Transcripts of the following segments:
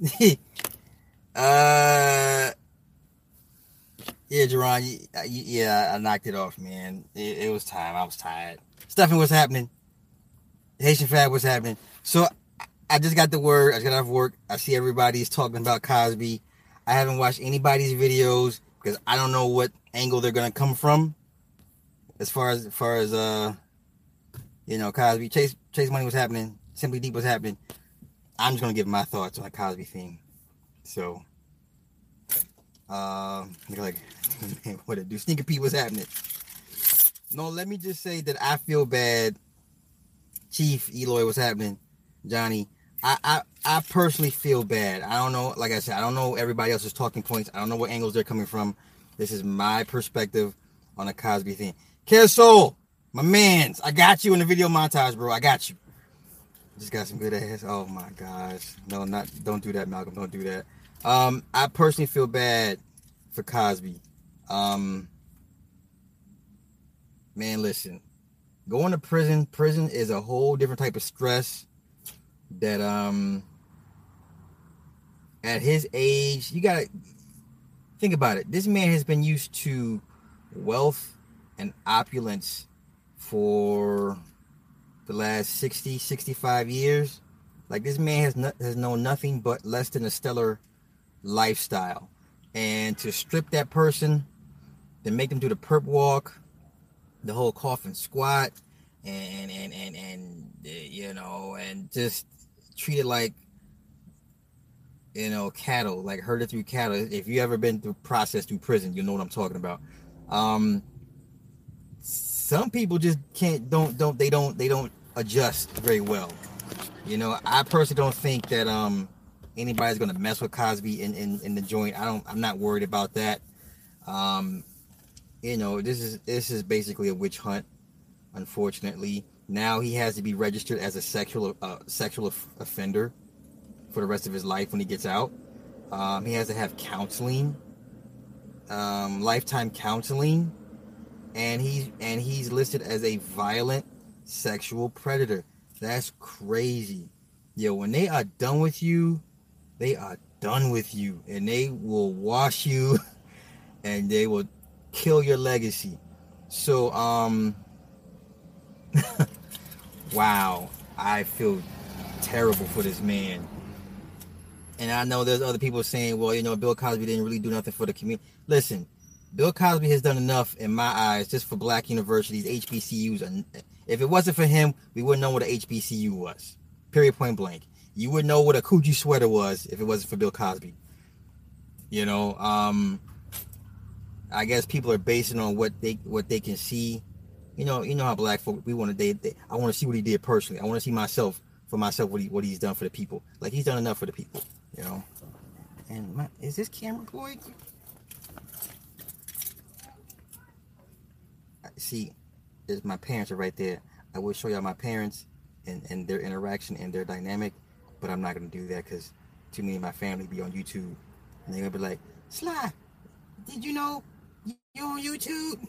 uh, yeah, Jerron, yeah, I knocked it off, man. It, it was time. I was tired. Stuffing what's happening. Haitian Fab what's happening. So I just got the word. I just got off work. I see everybody's talking about Cosby. I haven't watched anybody's videos because I don't know what angle they're gonna come from. As far as, as far as uh, you know, Cosby, Chase, Chase Money was happening. Simply Deep was happening. I'm just gonna give my thoughts on the Cosby thing. So, um, like, what it do? Sneaker Pete what's happening. No, let me just say that I feel bad. Chief Eloy what's happening. Johnny, I, I, I personally feel bad. I don't know. Like I said, I don't know everybody else's talking points. I don't know what angles they're coming from. This is my perspective on the Cosby thing. Soul, my man's. I got you in the video montage, bro. I got you. Just got some good ass. Oh my gosh. No, not don't do that, Malcolm. Don't do that. Um, I personally feel bad for Cosby. Um, man, listen, going to prison, prison is a whole different type of stress that um at his age, you gotta think about it. This man has been used to wealth and opulence for the last 60, 65 years. Like this man has has known nothing but less than a stellar lifestyle. And to strip that person, to make them do the perp walk, the whole coffin squat, and and and and you know, and just treat it like you know cattle, like herded through cattle. If you ever been through process through prison, you know what I'm talking about. Um, some people just can't don't don't they don't they don't adjust very well. You know, I personally don't think that um anybody's gonna mess with Cosby in, in, in the joint. I don't I'm not worried about that. Um, you know, this is this is basically a witch hunt, unfortunately. Now he has to be registered as a sexual uh, sexual offender for the rest of his life when he gets out. Um, he has to have counseling, um, lifetime counseling, and he's and he's listed as a violent sexual predator. That's crazy. Yo, when they are done with you, they are done with you and they will wash you and they will kill your legacy. So um wow, I feel terrible for this man. And I know there's other people saying, well, you know, Bill Cosby didn't really do nothing for the community. Listen, Bill Cosby has done enough in my eyes just for black universities, HBCUs. And if it wasn't for him, we wouldn't know what a HBCU was. Period, point blank. You wouldn't know what a Coogi sweater was if it wasn't for Bill Cosby. You know, um, I guess people are basing on what they what they can see. You know, you know how black folk we want to they, they I want to see what he did personally. I want to see myself for myself what he what he's done for the people. Like he's done enough for the people. You know. And my, is this camera boy? See, is my parents are right there. I will show y'all my parents and, and their interaction and their dynamic but I'm not gonna do that because too many of my family be on YouTube and they're gonna be like, Sly, did you know you on YouTube?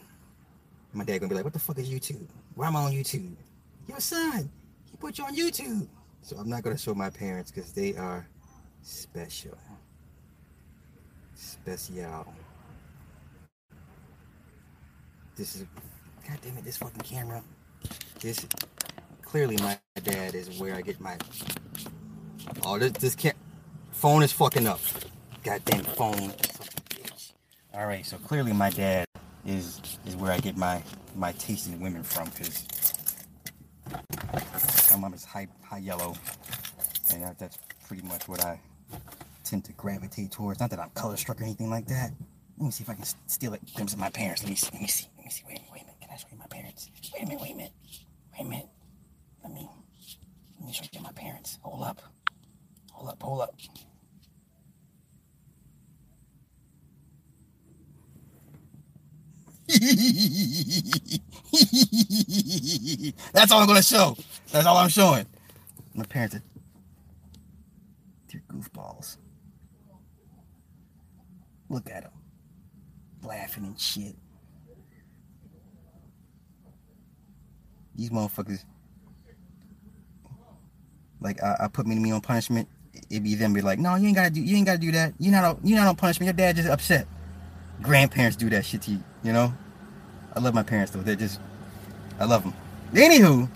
My dad gonna be like, what the fuck is YouTube? Why am I on YouTube? Your son, he put you on YouTube. So I'm not gonna show my parents because they are special. Special. This is God damn it, this fucking camera. This clearly my dad is where I get my Oh, this this can't. Phone is fucking up. Goddamn phone. All right, so clearly my dad is is where I get my my taste in women from, cause my mom is high high yellow, and that, that's pretty much what I tend to gravitate towards. Not that I'm color struck or anything like that. Let me see if I can steal it. Glimpse of my parents. Let me see. Let me see. Let me see. Wait. Wait. Can I show you my parents? Wait a minute. Wait a minute. Wait a minute. Let me let me show you my parents. Hold up. Hold up, hold up. That's all I'm gonna show. That's all I'm showing. My parents are they're goofballs. Look at them. Laughing and shit. These motherfuckers like I, I put Mini Me on punishment it be them be like, no, you ain't gotta do, you ain't gotta do that. You not, you not on punishment. Your dad just upset. Grandparents do that shit to you, you know. I love my parents though. They're just, I love them. Anywho,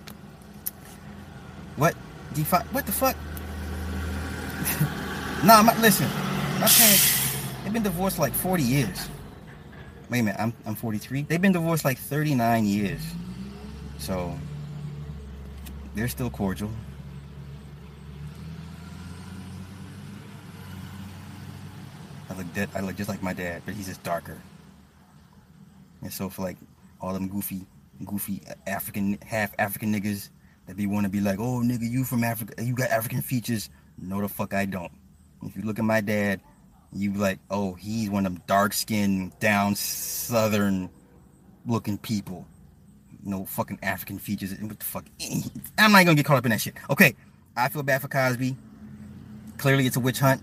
what? Defi- what the fuck? nah, my, listen, my parents, they've been divorced like 40 years. Wait a minute, I'm, I'm 43. They've been divorced like 39 years. So, they're still cordial. I look dead. I look just like my dad, but he's just darker. And so for like all them goofy, goofy African, half African niggas that be want to be like, oh nigga, you from Africa, you got African features. No, the fuck I don't. If you look at my dad, you be like, oh, he's one of them dark skinned, down southern looking people. No fucking African features. What the fuck? I'm not gonna get caught up in that shit. Okay, I feel bad for Cosby. Clearly, it's a witch hunt.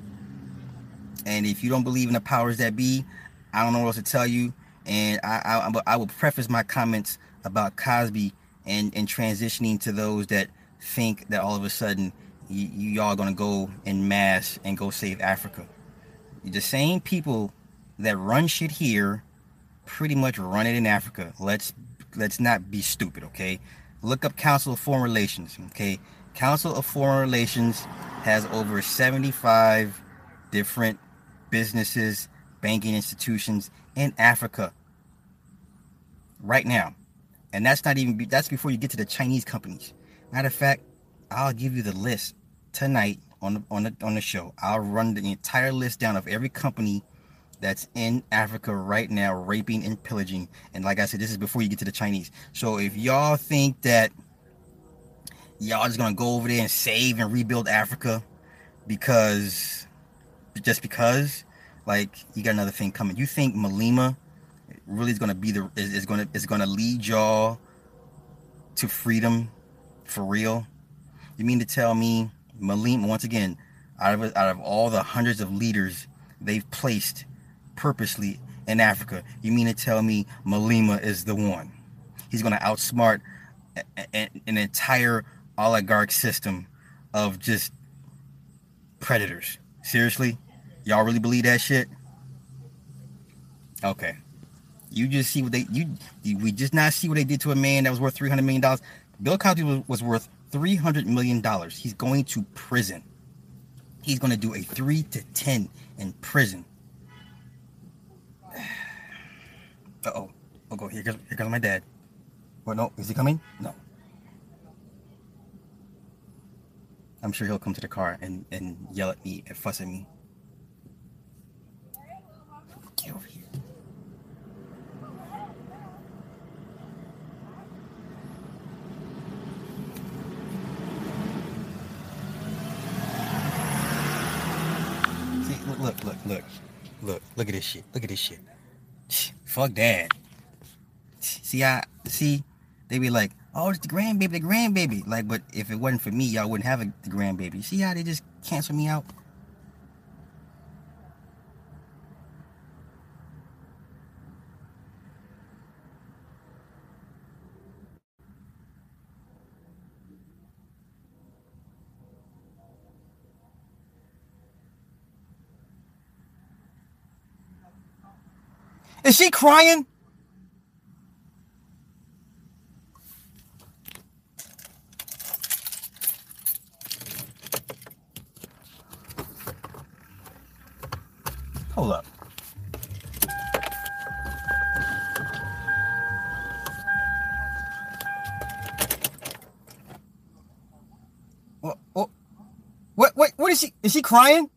And if you don't believe in the powers that be, I don't know what else to tell you. And I, I, I will preface my comments about Cosby and, and transitioning to those that think that all of a sudden you, you all gonna go in mass and go save Africa. The same people that run shit here pretty much run it in Africa. Let's let's not be stupid, okay? Look up Council of Foreign Relations, okay? Council of Foreign Relations has over 75 different businesses, banking institutions in Africa right now. And that's not even that's before you get to the Chinese companies. Matter of fact, I'll give you the list tonight on the on the on the show. I'll run the entire list down of every company that's in Africa right now raping and pillaging. And like I said, this is before you get to the Chinese. So if y'all think that y'all just gonna go over there and save and rebuild Africa because just because like you got another thing coming. You think Malema really is gonna be the is, is gonna is gonna lead y'all to freedom for real? You mean to tell me Malema once again, out of out of all the hundreds of leaders they've placed purposely in Africa, you mean to tell me Malema is the one? He's gonna outsmart an entire oligarch system of just predators. Seriously? Y'all really believe that shit? Okay. You just see what they you, we just not see what they did to a man that was worth three hundred million dollars. Bill Cosby was, was worth three hundred million dollars. He's going to prison. He's going to do a three to ten in prison. Uh oh. Oh, go here. Goes, here comes my dad. What? No, is he coming? No. I'm sure he'll come to the car and, and yell at me and fuss at me. Get over here. See, look, look, look, look, look, look at this shit. Look at this shit. Fuck that. See, I see. They be like, "Oh, it's the grandbaby, the grandbaby." Like, but if it wasn't for me, y'all wouldn't have a, the grandbaby. See how they just cancel me out? Is she crying? Hold up. What, what, what, what, is she? Is she crying?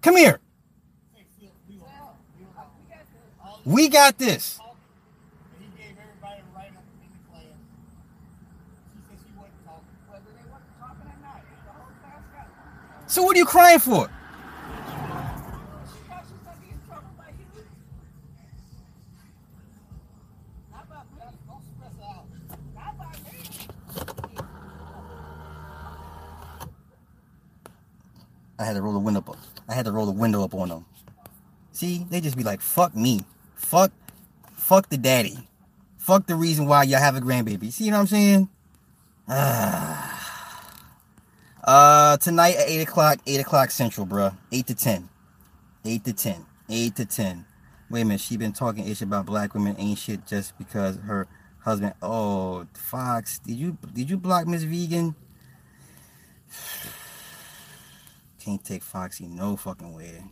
Come here. We got this. So what are you crying for? I had to roll the window up. I had to roll the window up on them. See, they just be like, "Fuck me." Fuck, fuck the daddy. Fuck the reason why y'all have a grandbaby. See what I'm saying? Uh, tonight at eight o'clock, eight o'clock central, bro. Eight to ten, eight to ten, eight to ten. Wait a minute, she been talking ish about black women ain't shit just because her husband. Oh, Fox, did you did you block Miss Vegan? Can't take Foxy no fucking way.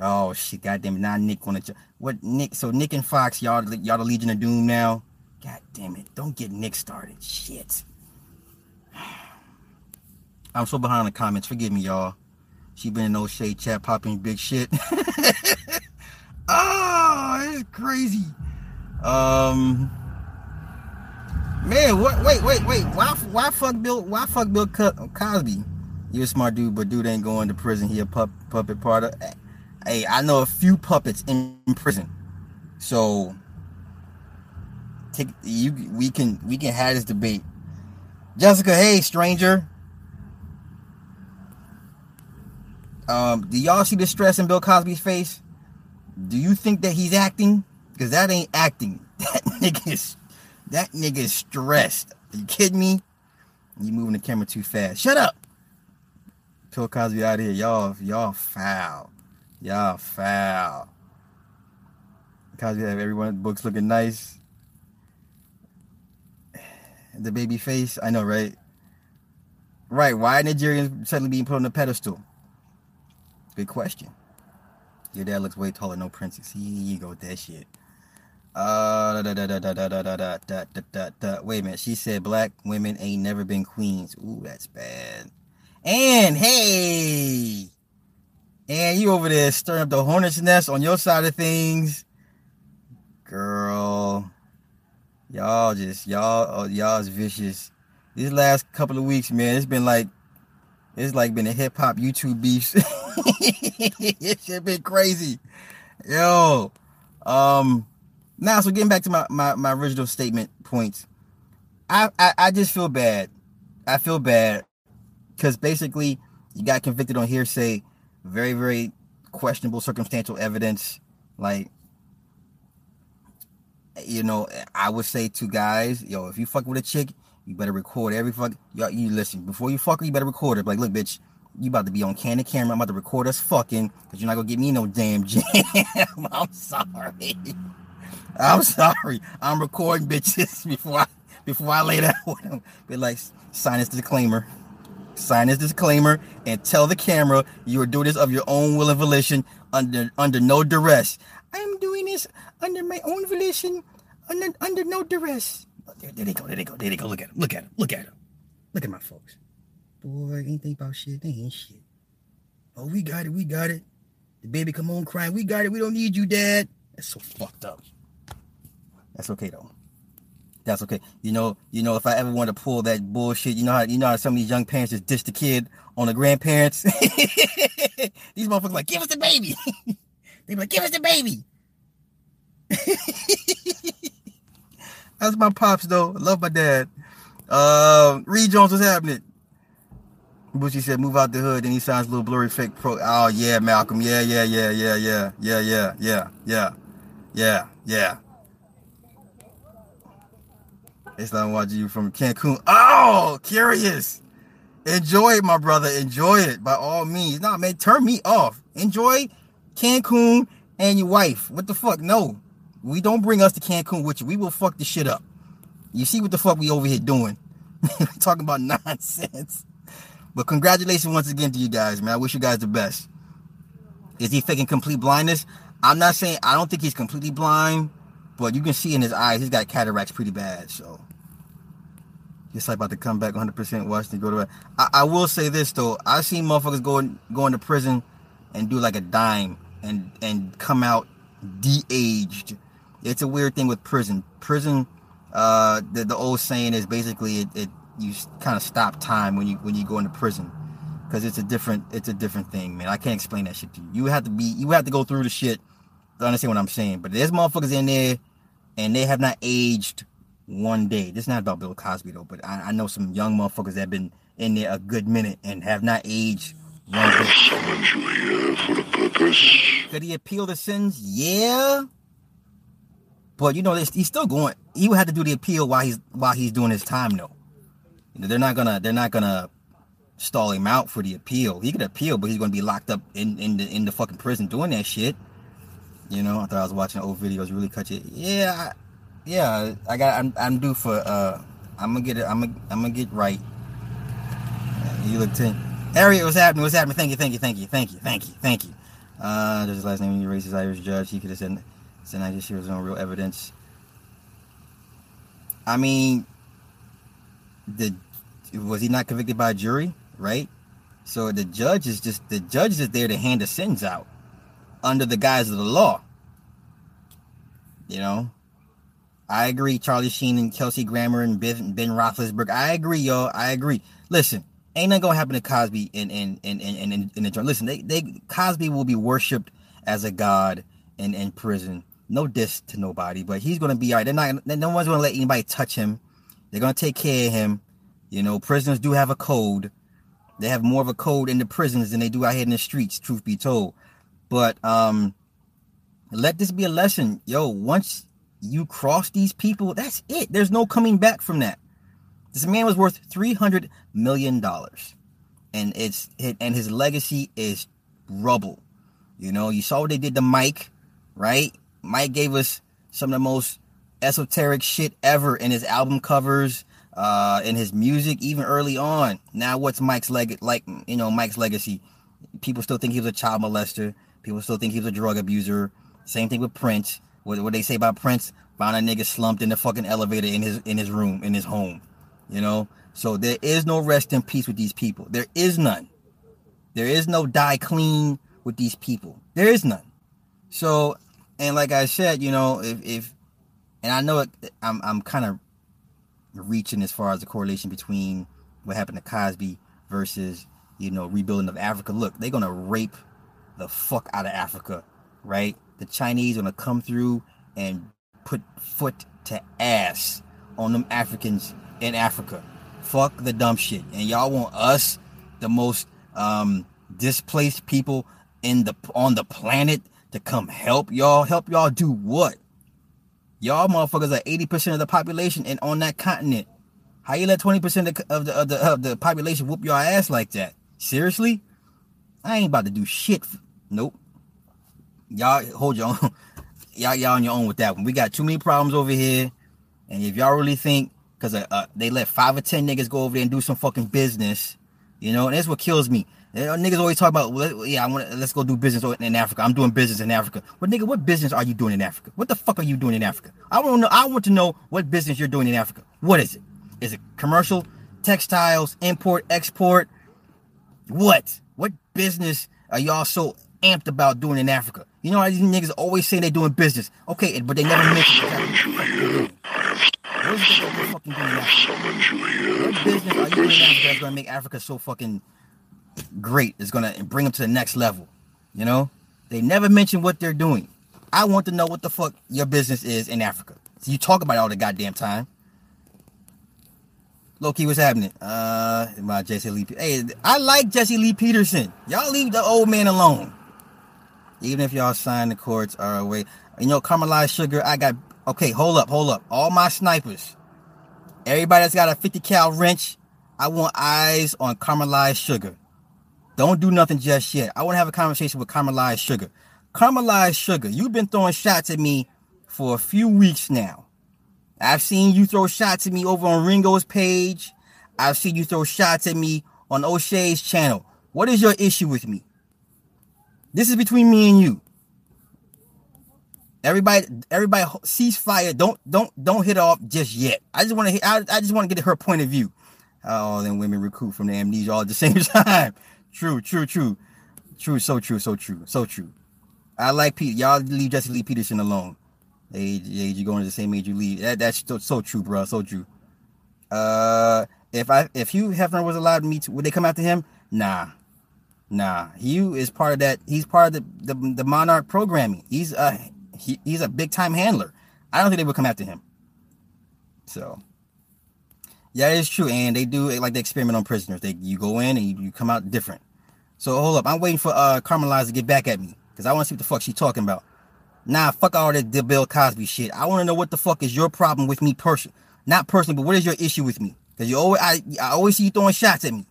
Oh shit, goddamn! Now Nick wanna what Nick? So Nick and Fox, y'all y'all the Legion of Doom now. God damn it! Don't get Nick started. Shit. I'm so behind the comments. Forgive me, y'all. She been in no shade chat popping big shit. oh, it's crazy. Um, man, what? Wait, wait, wait. Why? Why fuck Bill? Why fuck Bill Cosby? You're a smart dude, but dude ain't going to prison. He a pup, puppet part of. Hey, I know a few puppets in prison, so take you. We can we can have this debate. Jessica, hey stranger. Um, do y'all see the stress in Bill Cosby's face? Do you think that he's acting? Because that ain't acting. That nigga is that nigga is stressed. Are you kidding me? You moving the camera too fast. Shut up. Bill Cosby out here. Y'all, y'all foul. Y'all foul. Cosby have everyone books looking nice. The baby face, I know, right? Right. Why Nigerians suddenly being put on a pedestal? Good question. Your dad looks way taller, no princess. You go with that shit. Uh, da, da, da, da, da, da, da, da, da, da, da. Wait a minute. She said black women ain't never been queens. Ooh, that's bad. And hey, and you over there stirring up the hornet's nest on your side of things, girl. Y'all just y'all oh, y'all's vicious. These last couple of weeks, man, it's been like it's like been a hip hop YouTube beef. it's been crazy. Yo. Um now so getting back to my, my, my original statement points. I, I I just feel bad. I feel bad because basically you got convicted on hearsay, very, very questionable circumstantial evidence. Like you know, I would say to guys, yo, if you fuck with a chick, you better record every fuck. Yo, you listen before you fuck her. You better record it. Like, look, bitch, you about to be on candid camera. I'm about to record us fucking because you're not gonna get me no damn jam. I'm sorry. I'm sorry. I'm recording bitches before I before I lay down with them. Be like, sign this disclaimer. Sign this disclaimer and tell the camera you are doing this of your own will and volition under under no duress. I'm doing this under my own volition, under under no duress. There, there, they go. There they go. There they go. Look at him. Look at him. Look at him. Look at my folks. Boy, ain't think about shit. They ain't shit. Oh, we got it. We got it. The baby come on crying. We got it. We don't need you, dad. That's so fucked up. That's okay though. That's okay. You know, you know, if I ever want to pull that bullshit, you know how you know how some of these young parents just dish the kid on the grandparents. these motherfuckers like, give us the baby. they be like, give us the baby. That's my pops though. Love my dad. Uh, Reed Jones, what's happening? Bushy said, move out the hood. Then he signs a little blurry fake pro. Oh yeah, Malcolm. Yeah, yeah, yeah, yeah, yeah, yeah, yeah, yeah, yeah, yeah, yeah. It's not watching you from Cancun. Oh, curious. Enjoy it, my brother. Enjoy it by all means. Nah, man, turn me off. Enjoy Cancun and your wife. What the fuck? No. We don't bring us to Cancun with you. We will fuck the shit up. You see what the fuck we over here doing? Talking about nonsense. But congratulations once again to you guys, man. I wish you guys the best. Is he faking complete blindness? I'm not saying I don't think he's completely blind, but you can see in his eyes he's got cataracts pretty bad. So he's like about to come back 100% Washington go to. I, I will say this though, I've seen motherfuckers going going to prison and do like a dime and and come out de-aged it's a weird thing with prison. Prison, uh, the, the old saying is basically it, it you kind of stop time when you when you go into prison because it's a different it's a different thing, man. I can't explain that shit to you. You have to be you have to go through the shit to understand what I'm saying. But there's motherfuckers in there and they have not aged one day. This is not about Bill Cosby though, but I, I know some young motherfuckers that have been in there a good minute and have not aged. I summoned you here for a purpose. Could he appeal the sins? Yeah. But you know, he's still going. He would have to do the appeal while he's while he's doing his time, though. You know, they're not gonna they're not gonna stall him out for the appeal. He could appeal, but he's going to be locked up in in the in the fucking prison doing that shit. You know, I thought I was watching old videos. Really cut you. Yeah, I, yeah. I got. I'm I'm due for. uh I'm gonna get it. I'm gonna I'm gonna get right. You look ten. Harriet, what's happening? What's happening? Thank you, thank you, thank you, thank you, thank you, thank you. Uh, there's his last name. He racist Irish judge. He could have said, said I just was no real evidence. I mean, the was he not convicted by a jury, right? So the judge is just the judge is there to hand the sentence out under the guise of the law. You know, I agree. Charlie Sheen and Kelsey Grammer and Ben, ben Roethlisberger. I agree, y'all. I agree. Listen, ain't nothing gonna happen to Cosby in in in in in, in the joint. listen. They they Cosby will be worshipped as a god in in prison. No diss to nobody, but he's gonna be all right. They're not. No one's gonna let anybody touch him. They're gonna take care of him. You know, prisoners do have a code. They have more of a code in the prisons than they do out here in the streets. Truth be told, but um, let this be a lesson, yo. Once you cross these people, that's it. There's no coming back from that. This man was worth three hundred million dollars, and it's and his legacy is rubble. You know, you saw what they did to Mike, right? Mike gave us some of the most esoteric shit ever in his album covers, uh, in his music, even early on. Now, what's Mike's leg like? You know, Mike's legacy. People still think he was a child molester. People still think he was a drug abuser. Same thing with Prince. What what they say about Prince? Found a nigga slumped in the fucking elevator in his in his room in his home. You know, so there is no rest in peace with these people. There is none. There is no die clean with these people. There is none. So, and like I said, you know, if if and I know it, I'm I'm kind of reaching as far as the correlation between what happened to Cosby versus you know rebuilding of Africa. Look, they're gonna rape the fuck out of Africa, right? The Chinese gonna come through and put foot to ass on them Africans in Africa. Fuck the dumb shit. And y'all want us, the most um, displaced people in the on the planet, to come help y'all. Help y'all do what? Y'all motherfuckers are 80% of the population and on that continent. How you let 20% of the, of the, of the, of the population whoop your ass like that? Seriously? I ain't about to do shit. Nope. Y'all hold your own. y'all, y'all on your own with that one. We got too many problems over here. And if y'all really think because uh, uh, they let five or ten niggas go over there and do some fucking business. You know, and that's what kills me. Niggas always talk about, well, yeah, I want to let's go do business in Africa. I'm doing business in Africa. But nigga, what business are you doing in Africa? What the fuck are you doing in Africa? I want to know. I want to know what business you're doing in Africa. What is it? Is it commercial, textiles, import, export? What? What business are y'all so amped about doing in Africa? You know how these niggas always say they're doing business. Okay, but they never mention what is it that fucking doing? What business are you doing that's gonna make Africa so fucking great? It's gonna bring them to the next level. You know? They never mention what they're doing. I want to know what the fuck your business is in Africa. So you talk about it all the goddamn time. Loki, what's happening? Uh, my Jesse Lee. Hey, I like Jesse Lee Peterson. Y'all leave the old man alone. Even if y'all sign the courts are away. You know, caramelized sugar. I got Okay, hold up, hold up. All my snipers, everybody that's got a 50 cal wrench, I want eyes on caramelized sugar. Don't do nothing just yet. I want to have a conversation with caramelized sugar. Caramelized sugar, you've been throwing shots at me for a few weeks now. I've seen you throw shots at me over on Ringo's page. I've seen you throw shots at me on O'Shea's channel. What is your issue with me? This is between me and you. Everybody, everybody, ceasefire. Don't, don't, don't hit off just yet. I just want to, I, I just want to get her point of view. All them women recruit from the amnesia all at the same time. True, true, true, true. So true, so true, so true. I like Pete. Y'all leave Jesse Lee Peterson alone. Age, age, you going to the same age you leave. That, that's so, so true, bro. So true. Uh, if I, if Hugh Hefner was allowed to meet, would they come after him? Nah, nah. Hugh is part of that. He's part of the the, the Monarch programming. He's uh he, he's a big time handler. I don't think they would come after him. So, yeah, it's true. And they do like the experiment on prisoners. They you go in and you, you come out different. So hold up, I'm waiting for uh Carmelize to get back at me because I want to see what the fuck she's talking about. Nah, fuck all that Bill Cosby shit. I want to know what the fuck is your problem with me person, not personally, but what is your issue with me? Because you always I, I always see you throwing shots at me.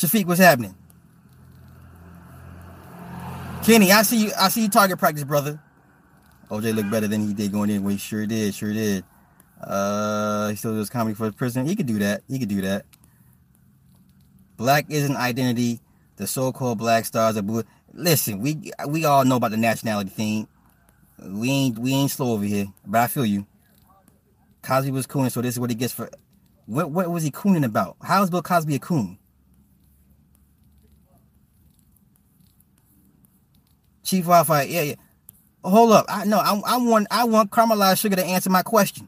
Shafiq, what's happening? Kenny, I see you. I see you target practice, brother. OJ looked better than he did going in. Well, he sure did. Sure did. Uh, he still does comedy for the prison. He could do that. He could do that. Black is an identity. The so-called black stars are blue. Listen, we we all know about the nationality thing. We ain't we ain't slow over here, but I feel you. Cosby was cooning, so this is what he gets for. What what was he cooning about? How is Bill Cosby a coon? Chief Wi-Fi, yeah, yeah. Hold up, I know. I, I want I want caramelized sugar to answer my question.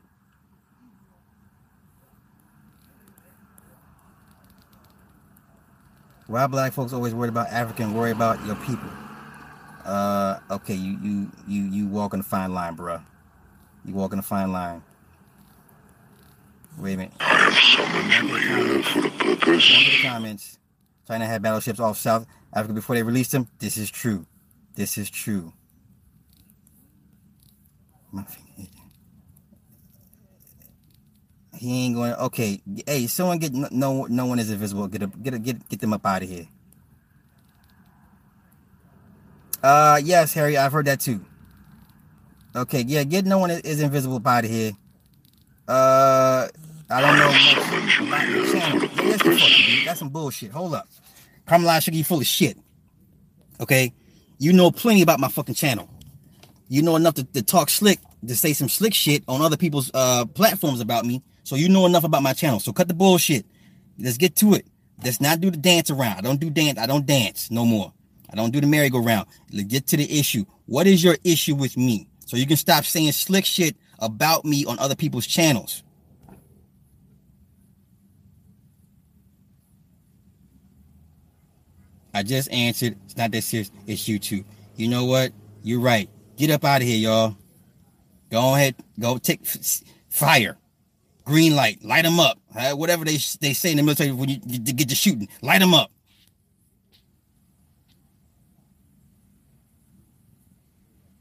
Why black folks always worried about African? Worry about your people. Uh, okay, you you you you walk in a fine line, bruh. You walk in a fine line. Wait a minute. I have summoned you here for the purpose. the comments. China had battleships off South Africa before they released them. This is true. This is true. He ain't going. Okay, hey, someone get no. No one is invisible. Get a, get a, get get them up out of here. Uh, yes, Harry, I've heard that too. Okay, yeah, get no one is invisible out of here. Uh, I don't know much about the channel. Yeah, that's, some bullshit. Hold up. Kamala should be full of shit. Okay? You know plenty about my fucking channel. You know enough to, to talk slick, to say some slick shit on other people's uh platforms about me. So you know enough about my channel. So cut the bullshit. Let's get to it. Let's not do the dance around. I don't do dance. I don't dance no more. I don't do the merry-go-round. Let's get to the issue. What is your issue with me? So you can stop saying slick shit about me on other people's channels. I just answered. It's not that serious. It's you too. You know what? You're right. Get up out of here, y'all. Go ahead. Go take fire. Green light. Light them up. Right? Whatever they they say in the military when you, you get to shooting. Light them up.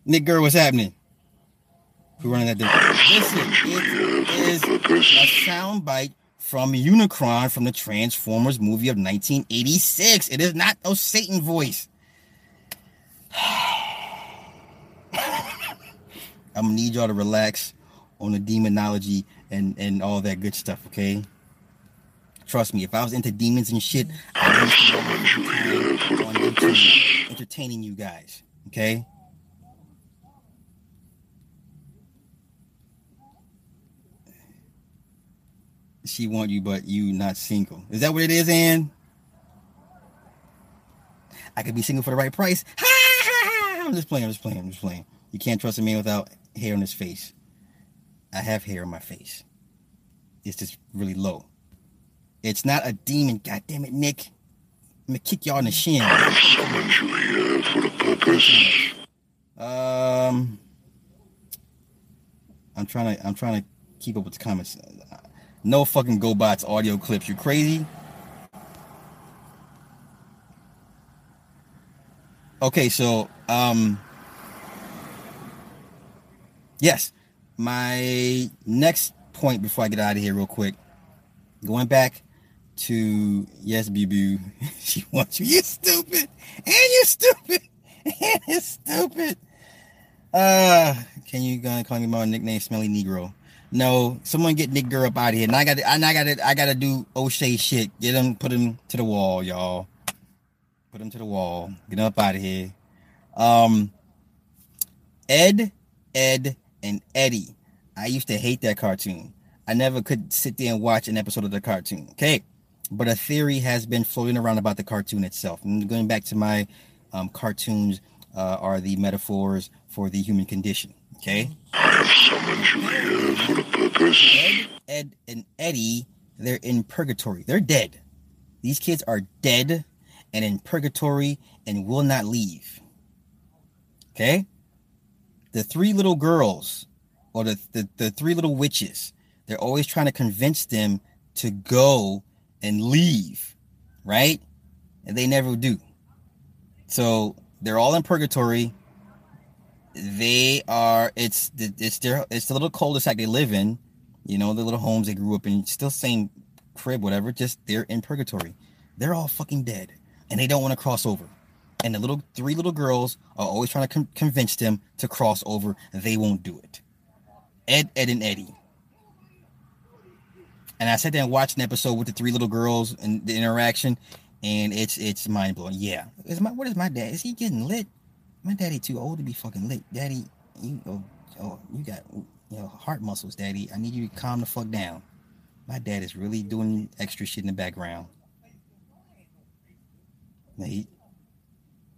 Nick Gurr, what's happening? We're running that. Listen, it is a soundbite from Unicron from the Transformers movie of 1986. It is not a Satan voice. I'm gonna need y'all to relax on the demonology and and all that good stuff, okay? Trust me, if I was into demons and shit, I would be here for on to entertaining you guys, okay? She want you, but you not single. Is that what it is, Ann? I could be single for the right price. I'm just playing. I'm just playing. I'm just playing. You can't trust a man without hair on his face. I have hair on my face. It's just really low. It's not a demon. God damn it, Nick. I'm gonna kick y'all in the shin. I have summoned you here for a purpose. Um, I'm trying to. I'm trying to keep up with the comments. No fucking GoBots audio clips. You crazy? Okay, so um yes, my next point before I get out of here real quick. Going back to yes, Bibu. she wants you. You stupid. And you stupid. And it's stupid. Uh can you go and call me my nickname Smelly Negro? No, someone get Nick Gurr up out of here. And I got and I got to I got to do O'Shea shit. Get him, put him to the wall, y'all. Put him to the wall. Get him up out of here. Um, Ed, Edd, and Eddy. I used to hate that cartoon. I never could sit there and watch an episode of the cartoon. Okay, but a theory has been floating around about the cartoon itself. And going back to my um, cartoons uh, are the metaphors for the human condition. Okay. I have summoned you here for a purpose. Ed, Edd, and Eddy, they're in purgatory. They're dead. These kids are dead and in purgatory and will not leave. Okay? The three little girls, or the, the, the three little witches, they're always trying to convince them to go and leave, right? And they never do. So they're all in purgatory they are it's the it's their it's the little cul-de-sac they live in you know the little homes they grew up in still same crib whatever just they're in purgatory they're all fucking dead, and they don't want to cross over. And the little three little girls are always trying to con- convince them to cross over. They won't do it. Ed, Edd, and Eddy. And I sat there and watched an episode with the three little girls and the interaction, and it's it's mind blowing. Yeah, is my what is my dad? Is he getting lit? My daddy too old to be fucking lit. Daddy, you oh, oh you got you know heart muscles, daddy. I need you to calm the fuck down. My dad is really doing extra shit in the background. Now he,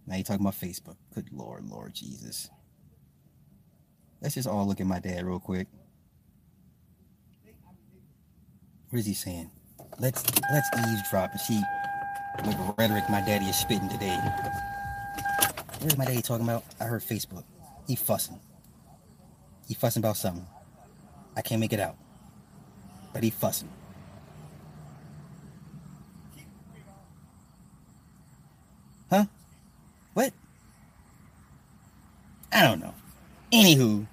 now you talking about Facebook. Good Lord, Lord Jesus. Let's just all look at my dad real quick. What is he saying? Let's let's eavesdrop and see what rhetoric my daddy is spitting today. What is my daddy talking about? I heard Facebook. He fussing. He fussing about something. I can't make it out. But he fussing. Huh? What? I don't know. Anywho,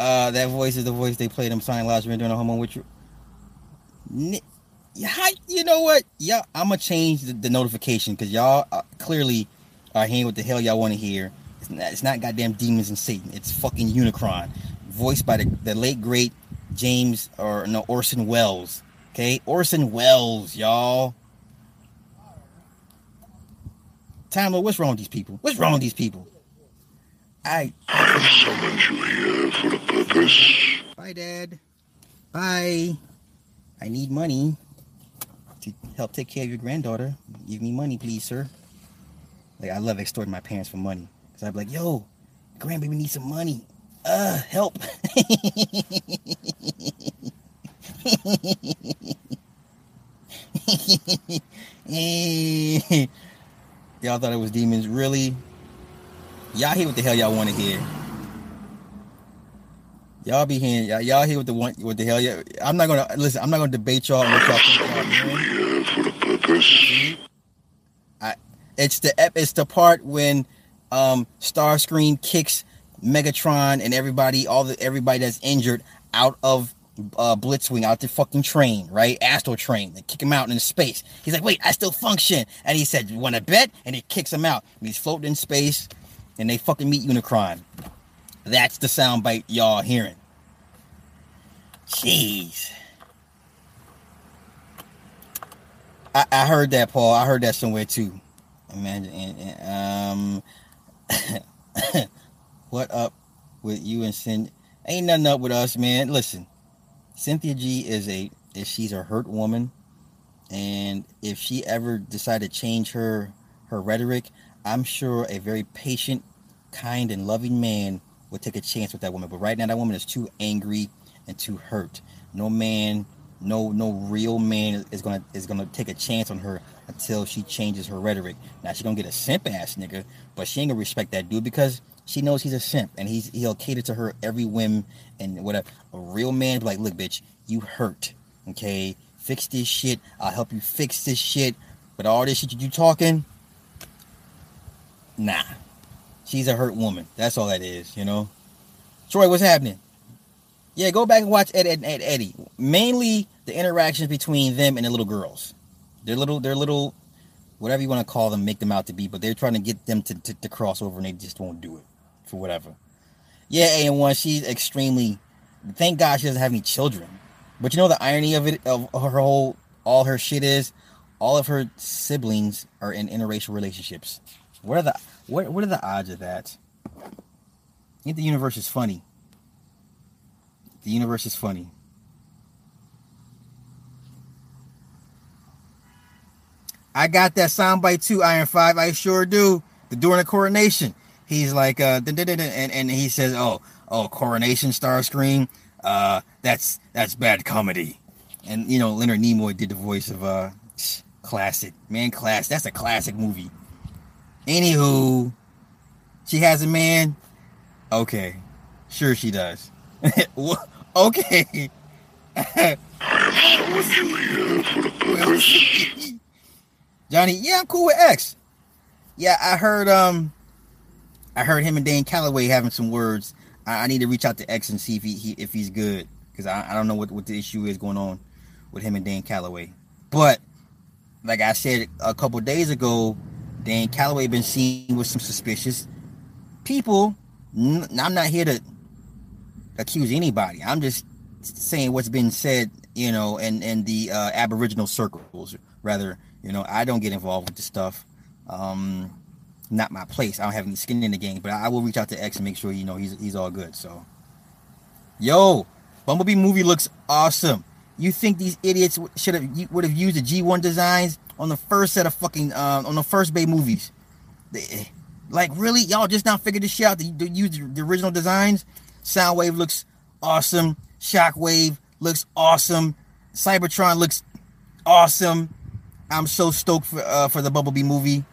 uh, that voice is the voice they played him signing Lingerie during the homo with you. How, you know what? Yeah, I'm gonna change the, the notification because y'all uh, clearly Uh, are hearing what the hell y'all want to hear. It's not, it's not goddamn demons and Satan. It's fucking Unicron, voiced by the, the late great James or no Orson Welles. Okay, Orson Welles, y'all. Time, what's wrong with these people? What's wrong with these people? I. I have summoned you here for a purpose. Bye, Dad. Bye. I need money to help take care of your granddaughter. Give me money, please, sir. Like I love extorting my parents for money. Cause I'd be like, yo, grandbaby needs some money. Uh, help. y'all thought it was demons. Really? Y'all hear what the hell y'all want to hear. Y'all be hearing y'all, y'all hear what the one what the hell yeah. I'm not gonna listen, I'm not gonna debate y'all y'all think y'all for the purpose. I it's the it's the part when um Starscream kicks Megatron and everybody, all the everybody that's injured out of uh, Blitzwing out the fucking train, right? Astrotrain. They kick him out into space. He's like, wait, I still function. And he said, you want to bet? And he kicks him out. And he's floating in space and they fucking meet Unicron. That's the soundbite y'all hearing. Jeez. I, I heard that, Paul. I heard that somewhere too. Imagine, um, what up with you and Sin? Ain't nothing up with us, man. Listen, Cynthia G is a if she's a hurt woman, and if she ever decided to change her her rhetoric, I'm sure a very patient, kind, and loving man would take a chance with that woman. But right now, that woman is too angry and too hurt. No man, no no real man is gonna is gonna take a chance on her until she changes her rhetoric. Now she gonna get a simp ass nigga, but she ain't gonna respect that dude because she knows he's a simp and he's he'll cater to her every whim and whatever. A real man be like, look, bitch, you hurt. Okay, fix this shit. I'll help you fix this shit. But all this shit you talking, nah. She's a hurt woman. That's all that is, you know. Troy, what's happening? Yeah, go back and watch Ed, Ed, Ed Eddy. Mainly the interactions between them and the little girls. They're little, they're little, whatever you want to call them, make them out to be. But they're trying to get them to, to, to cross over, and they just won't do it for whatever. Yeah, A and one, she's extremely. Thank God she doesn't have any children. But you know the irony of it, of her whole, all her shit is, all of her siblings are in interracial relationships. What are the what what are the odds of that? I think the universe is funny. The universe is funny. I got that soundbite too, Iron Five. I sure do. The during the coronation, he's like, uh, and and he says, "Oh, oh, coronation star Starscream. Uh, that's that's bad comedy." And you know, Leonard Nimoy did the voice of uh, classic man, class. That's a classic movie. Anywho, she has a man. Okay, sure she does. okay. Johnny, yeah, I'm cool with X. Yeah, I heard um I heard him and Dan Calloway having some words. I, I need to reach out to X and see if he, he if he's good. Because I, I don't know what, what the issue is going on with him and Dan Calloway. But like I said a couple days ago, Dan Calloway been seen with some suspicious people. I'm not here to accuse anybody. I'm just saying what's been said, you know, in in the uh, Aboriginal circles. Rather, you know, I don't get involved with the stuff. Um, not my place. I don't have any skin in the game, but I will reach out to X and make sure you know he's he's all good. So, yo, Bumblebee movie looks awesome. You think these idiots should have would have used the G1 designs on the first set of fucking uh, on the first Bay movies? They, like really, y'all just now figured this shit out to, to use the original designs. Soundwave looks awesome. Shockwave looks awesome. Cybertron looks awesome. I'm so stoked for uh, for the Bumblebee movie.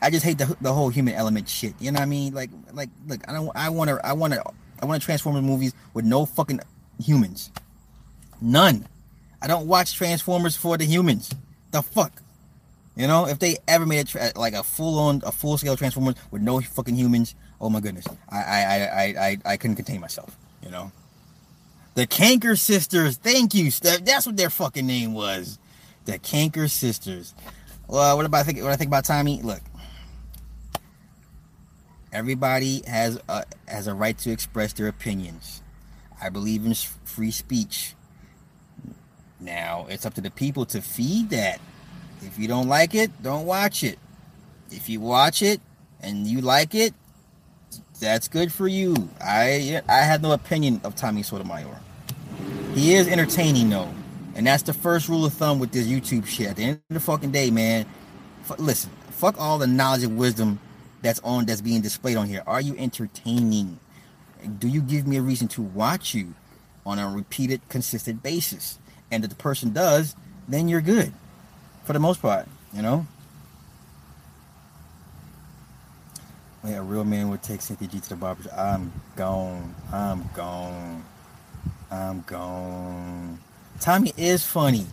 I just hate the, the whole human element shit. You know what I mean? Like like look, I don't I want to I want to I want to Transformers movies with no fucking humans. None. I don't watch Transformers for the humans. The fuck. You know, if they ever made a tra- like a full on a full scale Transformers with no fucking humans, oh my goodness, I I I I I couldn't contain myself. You know. The Canker Sisters. Thank you, Steph. That's what their fucking name was. The Canker Sisters. Well, what about I think? What I think about Tommy? Look, everybody has a has a right to express their opinions. I believe in free speech. Now it's up to the people to feed that. If you don't like it, don't watch it. If you watch it and you like it, that's good for you. I I have no opinion of Tommy Sotomayor. He is entertaining though, and that's the first rule of thumb with this YouTube shit. At the end of the fucking day, man, f- listen, fuck all the knowledge and wisdom that's on that's being displayed on here. Are you entertaining? Do you give me a reason to watch you on a repeated, consistent basis? And if the person does, then you're good. For the most part, you know. A real man would take Cynthia G to the barber. I'm gone. I'm gone. I'm gone. Tommy is funny.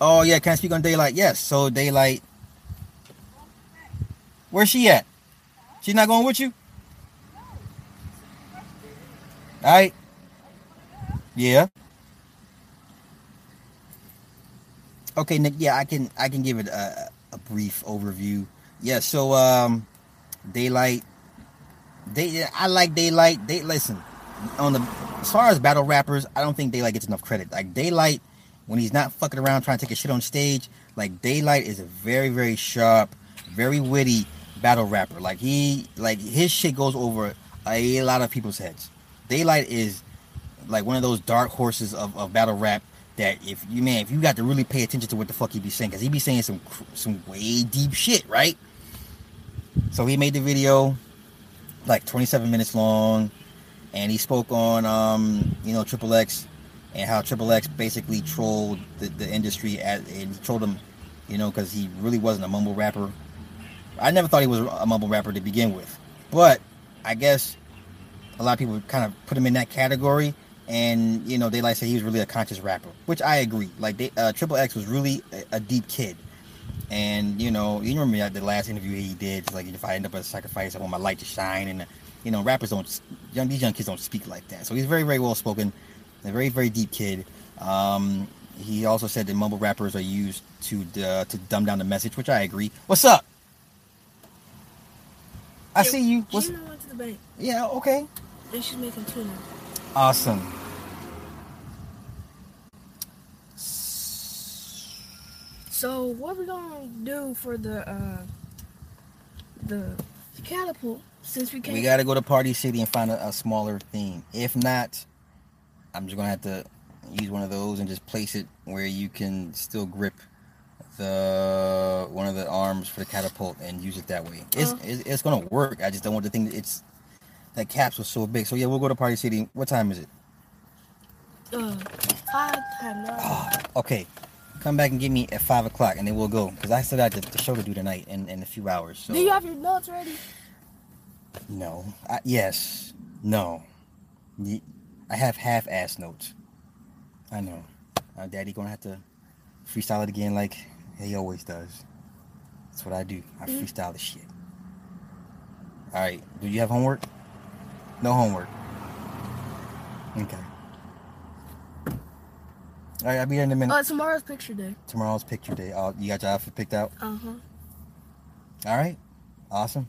Oh yeah, can I speak on daylight? Yes. So daylight. Where's she at? She's not going with you? All right. Yeah. Okay, Nick. Yeah, I can I can give it a, a brief overview. Yeah. So um, daylight. Day. I like daylight. They listen on the as far as battle rappers. I don't think daylight gets enough credit. Like daylight, when he's not fucking around trying to take a shit on stage, like daylight is a very very sharp, very witty battle rapper. Like he like his shit goes over a lot of people's heads. Daylight is like one of those dark horses of, of battle rap that if you man if you got to really pay attention to what the fuck he be saying because he be saying some some way deep shit right so he made the video like 27 minutes long and he spoke on um you know triple x and how triple x basically trolled the, the industry at and trolled him you know because he really wasn't a mumble rapper I never thought he was a mumble rapper to begin with, but I guess a lot of people kind of put him in that category, and you know they like say he was really a conscious rapper, which I agree. Like they, uh, Triple X was really a, a, deep kid, and you know you remember the last interview he did, like if I end up as a sacrifice, I want my light to shine, and you know rappers don't, young these young kids don't speak like that. So he's very very well spoken, a very very deep kid. Um, he also said that mumble rappers are used to uh, to dumb down the message, which I agree. What's up? I see you. What's... Gina went to the bank. Yeah, okay. And she's making tuna. Awesome. So what are we gonna do for the uh the catapult since we can't We gotta go to Party City and find a, a smaller theme. If not, I'm just gonna have to use one of those and just place it where you can still grip the one of the arms for the catapult and use it that way. It's, uh-huh. it's, it's gonna work. I just don't want the thing. It's that caps was so big. So yeah, we'll go to Party City. What time is it? Uh, five time oh, okay, come back and get me at five o'clock, and then we'll go because I still got the, the, show to do tonight in, in a few hours. So. Do you have your notes ready? No. I, yes. No. I have half-ass notes. I know. Uh, Daddy gonna have to freestyle it again like he always does. That's what I do. I mm-hmm. freestyle the shit. All right. Do you have homework? No homework. Okay. All right, I'll be there in a minute. Uh, tomorrow's picture day. Tomorrow's picture day. Oh, you got your outfit picked out? Uh huh. All right. Awesome.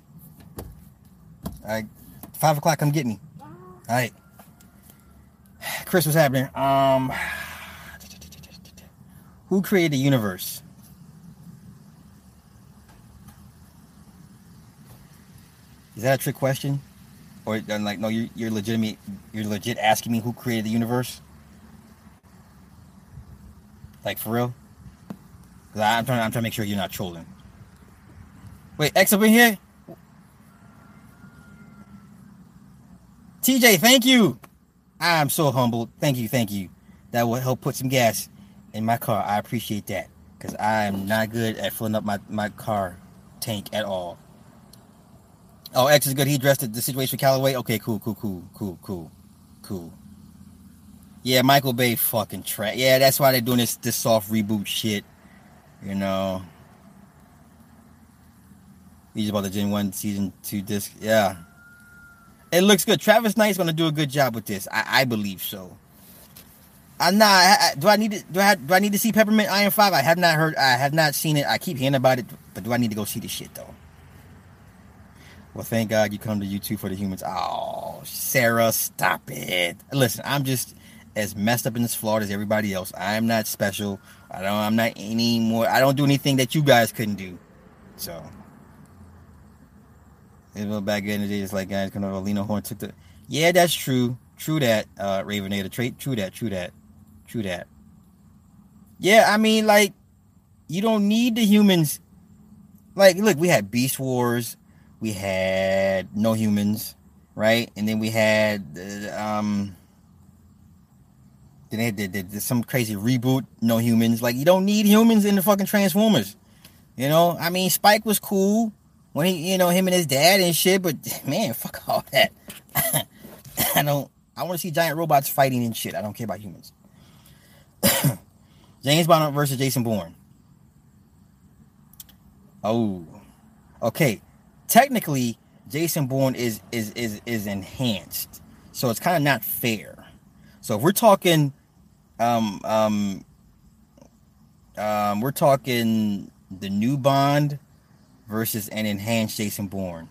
All right. Five o'clock, come get me. All right. Chris, what's happening? Um, who created the universe? Is that a trick question? Or uh, like, no, you're, you're legitimate. You're legit asking me who created the universe? Like for real? Cause I'm trying. I'm trying to make sure you're not trolling. Wait, X up in here. TJ, thank you. I'm so humbled. Thank you, thank you. That will help put some gas in my car. I appreciate that. Because I am not good at filling up my, my car tank at all. Oh, X is good. He addressed the, situation with Callaway. Okay, cool, cool, cool, cool, cool, cool. Yeah, Michael Bay fucking trash. Yeah, that's why they're doing this this soft reboot shit. You know. He's about the Gen 1 season 2 disc. Yeah. It looks good. Travis Knight's gonna do a good job with this. I, I believe so. I'm not. I, I, do I need to? Do I? Do I need to see Peppermint Iron Five? I have not heard. I have not seen it. I keep hearing about it, but do I need to go see the shit though? Well, thank God you come to YouTube for the humans. Oh, Sarah, stop it. Listen, I'm just as messed up and as flawed as everybody else. I'm not special. I don't. I'm not any more. I don't do anything that you guys couldn't do. So. It was back in the day, days like guys kind of Lena Horne took the. Yeah, that's true. True that, uh, Ravenator. Trait. True that. True that. True that. Yeah, I mean, like, you don't need the humans. Like, look, we had Beast Wars, we had No Humans, right? And then we had um. Then they did, did, did some crazy reboot, No Humans. Like, you don't need humans in the fucking Transformers. You know, I mean, Spike was cool when he, you know, him and his dad and shit. But man, fuck all that. I don't. I want to see giant robots fighting and shit. I don't care about humans. James Bond versus Jason Bourne. Oh, okay. Technically, Jason Bourne is is is is enhanced, so it's kind of not fair. So if we're talking, um, um, um, we're talking the new Bond versus an enhanced Jason Bourne.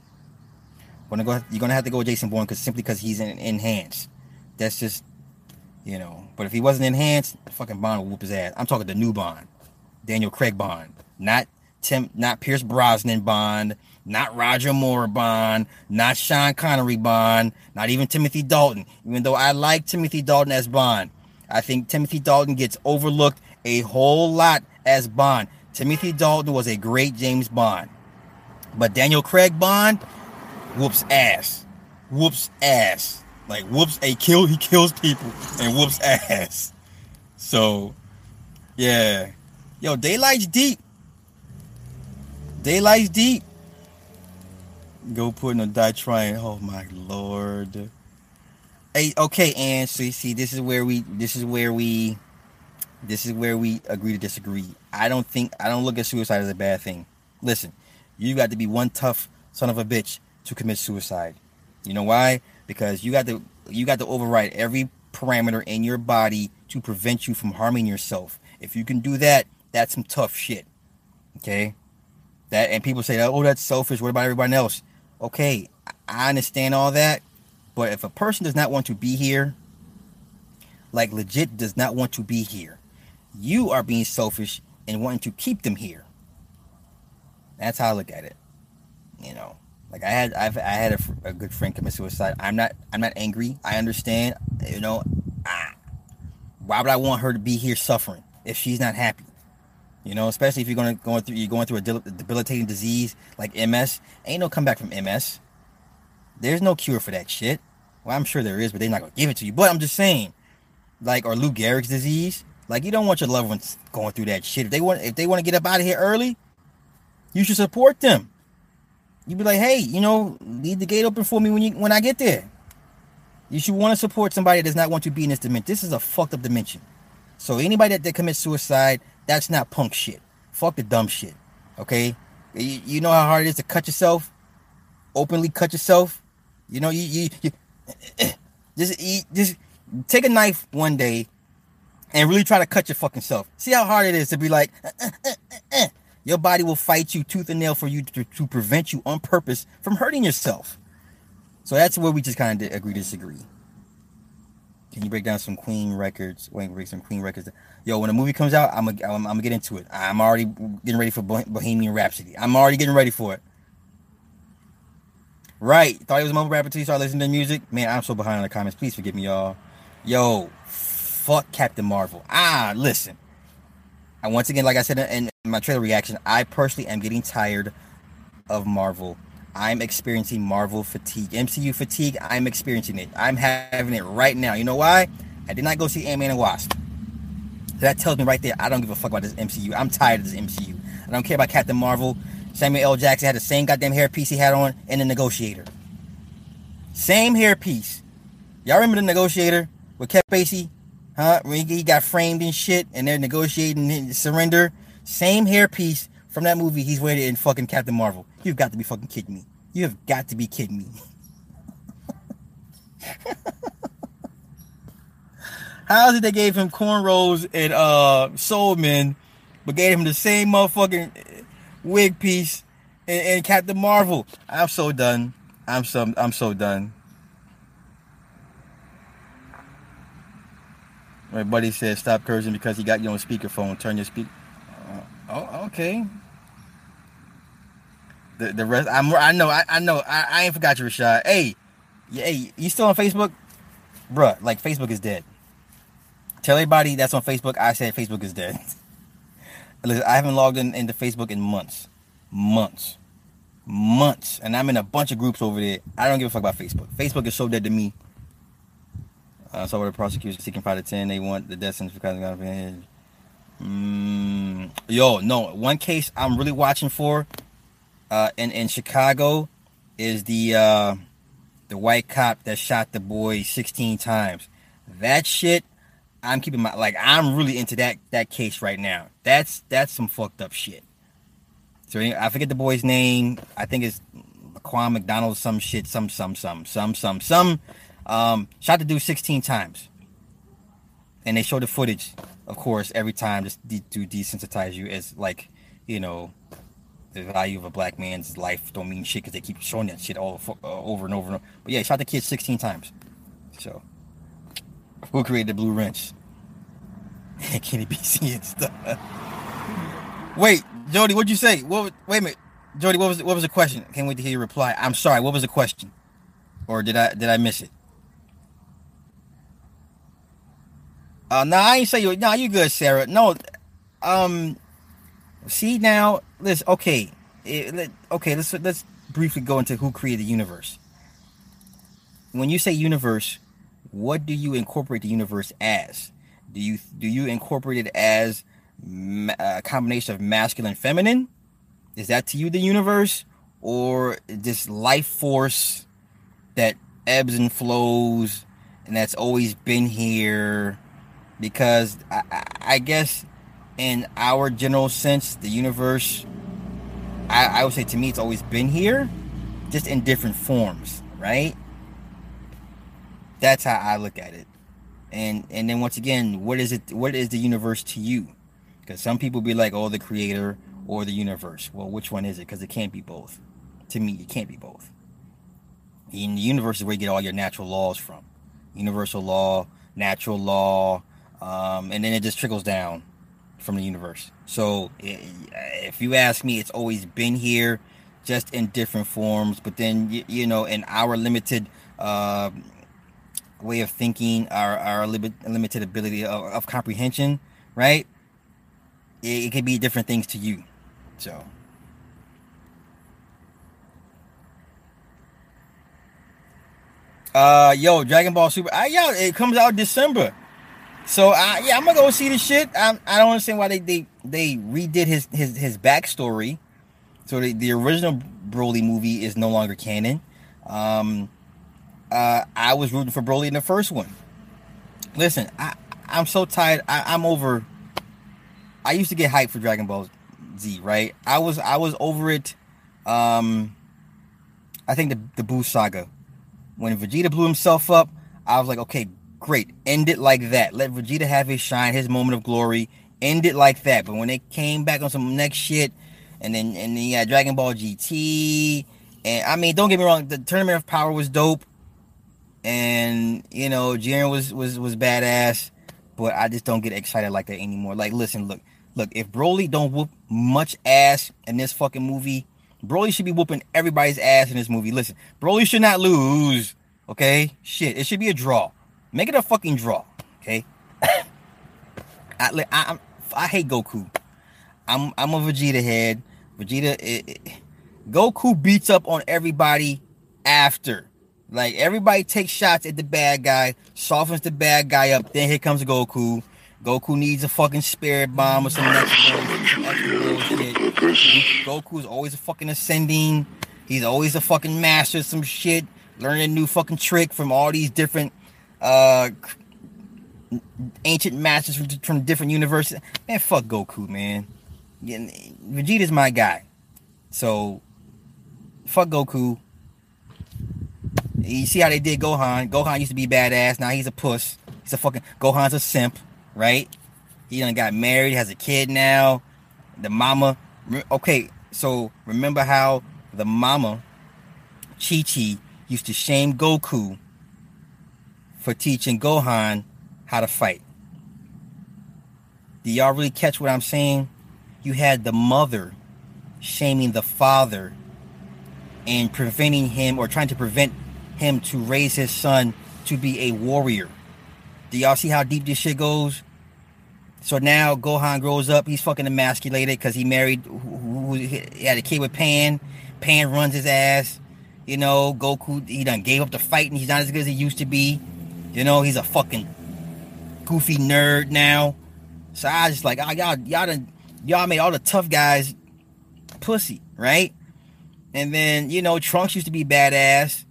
Gonna go, you're gonna have to go with Jason Bourne because simply because he's an enhanced. That's just, you know. But if he wasn't enhanced, fucking Bond would whoop his ass. I'm talking the new Bond, Daniel Craig Bond, not Tim, not Pierce Brosnan Bond, not Roger Moore Bond, not Sean Connery Bond, not even Timothy Dalton. Even though I like Timothy Dalton as Bond, I think Timothy Dalton gets overlooked a whole lot as Bond. Timothy Dalton was a great James Bond. But Daniel Craig Bond whoops ass. Whoops ass. Like whoops a kill he kills people and whoops ass. So yeah. Yo, daylight's deep. Daylight's deep. Go put in a die trying. Oh my lord. Hey, okay, and so you see, this is where we this is where we this is where we agree to disagree. I don't think I don't look at suicide as a bad thing. Listen, you got to be one tough son of a bitch to commit suicide. You know why? Because you got to you got to override every parameter in your body to prevent you from harming yourself. If you can do that, that's some tough shit. Okay? That and people say, "Oh, that's selfish. What about everybody else?" Okay, I understand all that, but if a person does not want to be here, like legit does not want to be here, you are being selfish and wanting to keep them here. That's how I look at it. You know, like I had, I've, I had a, a good friend commit suicide. I'm not, I'm not angry. I understand. You know, ah, why would I want her to be here suffering if she's not happy? You know, especially if you're going to going through, you're going through a debilitating disease like MS. Ain't no comeback from MS. There's no cure for that shit. Well, I'm sure there is, but they're not gonna give it to you. But I'm just saying, like, or Lou Gehrig's disease. Like, you don't want your loved ones going through that shit. If they want, if they want to get up out of here early, you should support them. You'd be like, hey, you know, leave the gate open for me when you when I get there. You should want to support somebody that does not want to be in this dimension. This is a fucked up dimension. So anybody that, that commits suicide, that's not punk shit. Fuck the dumb shit. Okay? You, you know how hard it is to cut yourself? Openly cut yourself? You know, you, you, you just eat just take a knife one day and really try to cut your fucking self. See how hard it is to be like, uh, uh, uh, uh, uh. Your body will fight you tooth and nail for you to, to prevent you on purpose from hurting yourself. So that's where we just kind of agree disagree. Can you break down some Queen records? Wait, break some Queen records. Yo, when a movie comes out, I'm gonna I'm, I'm gonna get into it. I'm already getting ready for Bohemian Rhapsody. I'm already getting ready for it. Right, thought he was a mumble rapper until you started listening to music. Man, I'm so behind on the comments. Please forgive me, y'all. Yo, fuck Captain Marvel. Ah, listen. I once again, like I said in, my trailer reaction, I personally am getting tired of Marvel. I'm experiencing Marvel fatigue, MCU fatigue. I'm experiencing it. I'm having it right now. You know why? I did not go see Ant-Man and Wasp. That tells me right there, I don't give a fuck about this MCU. I'm tired of this MCU. I don't care about Captain Marvel. Samuel L. Jackson had the same goddamn hairpiece he had on in The Negotiator. Same hairpiece. Y'all remember The Negotiator with Kevin Spacey? Huh? When he got framed and shit and they're negotiating surrender. Same hairpiece from that movie he's wearing in fucking Captain Marvel. You've got to be fucking kidding me. You have got to be kidding me. How is it they gave him cornrows and uh Soul Men, but gave him the same motherfucking wig piece and, and Captain Marvel? I'm so done. I'm so I'm so done. My buddy said stop cursing because he got you on speakerphone. Turn your speak. Oh, oh, okay. The the rest I'm I know I, I know I, I ain't forgot you, Rashad. Hey, hey, you still on Facebook? Bruh, like Facebook is dead. Tell everybody that's on Facebook I said Facebook is dead. Listen, I haven't logged in into Facebook in months. Months. Months. And I'm in a bunch of groups over there. I don't give a fuck about Facebook. Facebook is so dead to me. Uh, so the prosecution seeking five to ten. They want the death sentence because of mm, Yo, no. One case I'm really watching for, uh, in in Chicago, is the uh, the white cop that shot the boy 16 times. That shit, I'm keeping my like. I'm really into that that case right now. That's that's some fucked up shit. So I forget the boy's name. I think it's Quan McDonald. Some shit. Some some some some some some. Um, shot the dude 16 times. And they show the footage, of course, every time just de- to desensitize you as like, you know, the value of a black man's life don't mean shit because they keep showing that shit all uh, over and over and over. But yeah, shot the kid 16 times. So, who created the blue wrench? And Kenny be seeing stuff. wait, Jody, what'd you say? What? Wait a minute, Jody. What was what was the question? Can't wait to hear your reply. I'm sorry. What was the question? Or did I did I miss it? Uh, no, I ain't say you. No, you good, Sarah. No, um, see now, let's okay, it, let, okay. Let's let's briefly go into who created the universe. When you say universe, what do you incorporate the universe as? Do you do you incorporate it as a combination of masculine, feminine? Is that to you the universe, or this life force that ebbs and flows and that's always been here? Because I, I, guess in our general sense, the universe, I, I would say to me, it's always been here, just in different forms, right? That's how I look at it. And and then once again, what is it? What is the universe to you? Because some people be like, oh, the creator or the universe. Well, which one is it? Because it can't be both. To me, it can't be both. In the universe is where you get all your natural laws from. Universal law, natural law, um, and then it just trickles down from the universe. So if you ask me, it's always been here, just in different forms. But then you, you know, in our limited uh, way of thinking, our our limited ability of, of comprehension, right? It, it could be different things to you. So. Uh, yo, Dragon Ball Super. Uh, yeah, it comes out December. So uh, yeah, I'm gonna go see the shit. I, I don't understand why they, they they redid his his his backstory. So the, the original Broly movie is no longer canon. Um, uh, I was rooting for Broly in the first one. Listen, I I'm so tired. I, I'm over. I used to get hyped for Dragon Ball Z, right? I was I was over it. Um, I think the the Buu saga when Vegeta blew himself up. I was like, okay, Great. End it like that. Let Vegeta have his shine, his moment of glory. End it like that. But when they came back on some next shit, and then and then you got Dragon Ball GT, and I mean, don't get me wrong, the Tournament of Power was dope, and you know, Jiren was was was badass, but I just don't get excited like that anymore. Like, listen, look, look, if Broly don't whoop much ass in this fucking movie, Broly should be whooping everybody's ass in this movie. Listen, Broly should not lose. Okay, shit, it should be a draw. Make it a fucking draw. Okay. I, I, I, I hate Goku. I'm I'm a Vegeta head. Vegeta, it, it, Goku beats up on everybody after. Like everybody takes shots at the bad guy, softens the bad guy up. Then here comes Goku. Goku needs a fucking spirit bomb or some. Goku's always a fucking ascending. He's always a fucking master some shit. Learning a new fucking trick from all these different uh ancient masters from, from different universes. Man, fuck Goku, man. Vegeta's my guy. So fuck Goku. You see how they did Gohan. Gohan used to be badass. Now he's a puss. He's a fucking Gohan's a simp, right? He done got married, has a kid now. The mama. Okay, so remember how the mama, Chi Chi, used to shame Goku for teaching Gohan how to fight. Do y'all really catch what I'm saying? You had the mother shaming the father and preventing him or trying to prevent him to raise his son to be a warrior. Do y'all see how deep this shit goes? So now Gohan grows up, he's fucking emasculated because he married, he had a kid with Pan. Pan runs his ass. You know, Goku, he done gave up the fight and he's not as good as he used to be. You know, he's a fucking goofy nerd now. So I just like, oh, y'all, y'all done, y'all made all the tough guys pussy, right? And then, you know, Trunks used to be badass.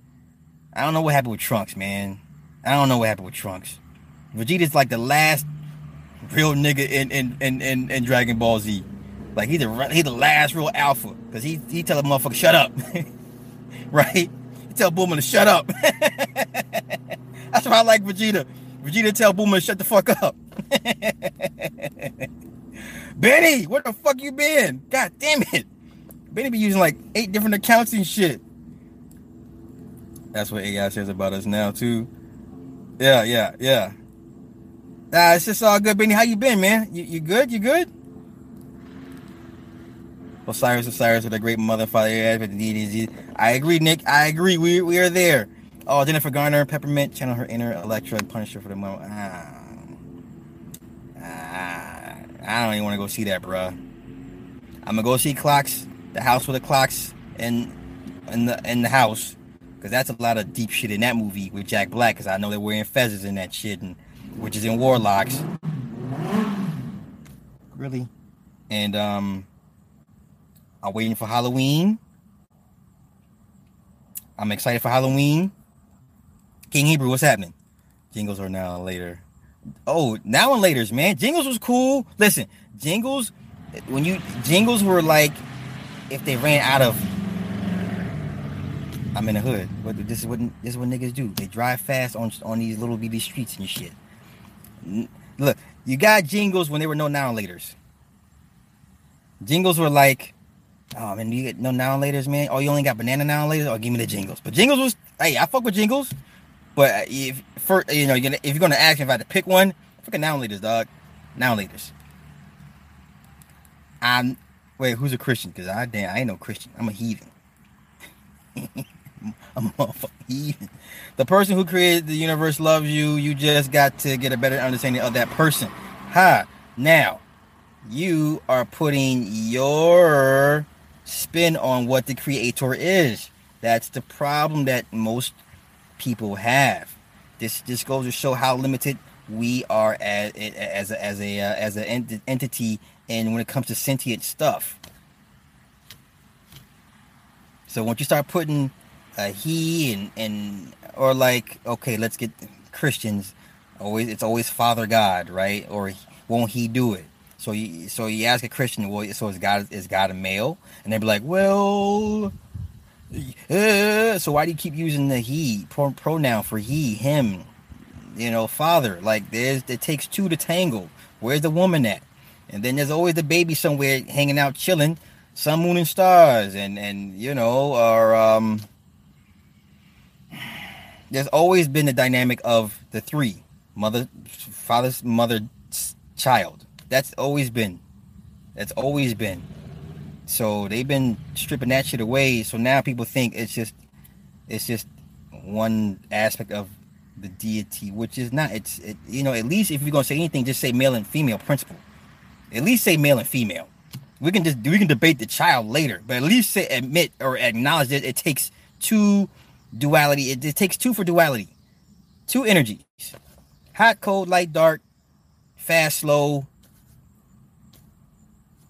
I don't know what happened with Trunks, man. I don't know what happened with Trunks. Vegeta's like the last real nigga in in in, in, in Dragon Ball Z. Like he's the he's the last real alpha because he he tell a motherfucker shut up, right? He tell Bulma to shut up. That's why I like Vegeta. Vegeta tell to shut the fuck up. Benny, where the fuck you been? God damn it. Benny be using like eight different accounts and shit. That's what AI says about us now too. Yeah, yeah, yeah. Nah, it's just all good, Benny. How you been, man? You, you good? You good? Osiris, Osiris with a great mother, father, I agree, Nick. I agree. We we are there. Oh, Jennifer Garner, Peppermint, channel her inner Elektra, punish her for the moment. Ah, ah, I don't even want to go see that, bruh. I'm gonna go see Clocks, the house with the clocks, and in the in the house, because that's a lot of deep shit in that movie with Jack Black. Because I know they're wearing feathers in that shit, and which is in Warlocks. Really, and um, I'm waiting for Halloween. I'm excited for Halloween. King Hebrew, what's happening? Jingles are now later. Oh, now and later's man. Jingles was cool. Listen, jingles when you jingles were like if they ran out of I'm in the hood. What this is what this is what niggas do. They drive fast on on these little bitty streets and shit. Look, you got jingles when there were no now and later's. Jingles were like, oh man, you get no now and later's, man. Oh, you only got banana now and later's. Oh, give me the jingles. But jingles was, hey, I fuck with jingles. But if for you know, you're gonna, if you're gonna ask if I had to pick one, fucking now leaders, dog. Now leaders. I'm wait, who's a Christian? Because I damn, I ain't no Christian. I'm a heathen. I'm a motherfucking heathen. The person who created the universe loves you. You just got to get a better understanding of that person. Ha! Now, you are putting your spin on what the creator is. That's the problem that most people have. This this goes to show how limited we are as as a, as a uh, as an entity, and when it comes to sentient stuff. So once you start putting a he and and or like okay, let's get Christians. Always it's always Father God, right? Or won't He do it? So you so you ask a Christian, well, so is God is God a male? And they'd be like, well, uh, so why do you keep using the he pronoun for he, him? you know, father. Like there's it takes two to tangle. Where's the woman at? And then there's always the baby somewhere hanging out chilling, sun, moon, and stars, and and you know, or um, there's always been the dynamic of the three mother, father's mother, child. That's always been. That's always been. So they've been stripping that shit away. So now people think it's just, it's just one aspect of the deity, which is not. It's it, you know at least if you're gonna say anything, just say male and female principle. At least say male and female. We can just we can debate the child later, but at least say admit or acknowledge that it takes two duality. It, it takes two for duality, two energies: hot, cold, light, dark, fast, slow.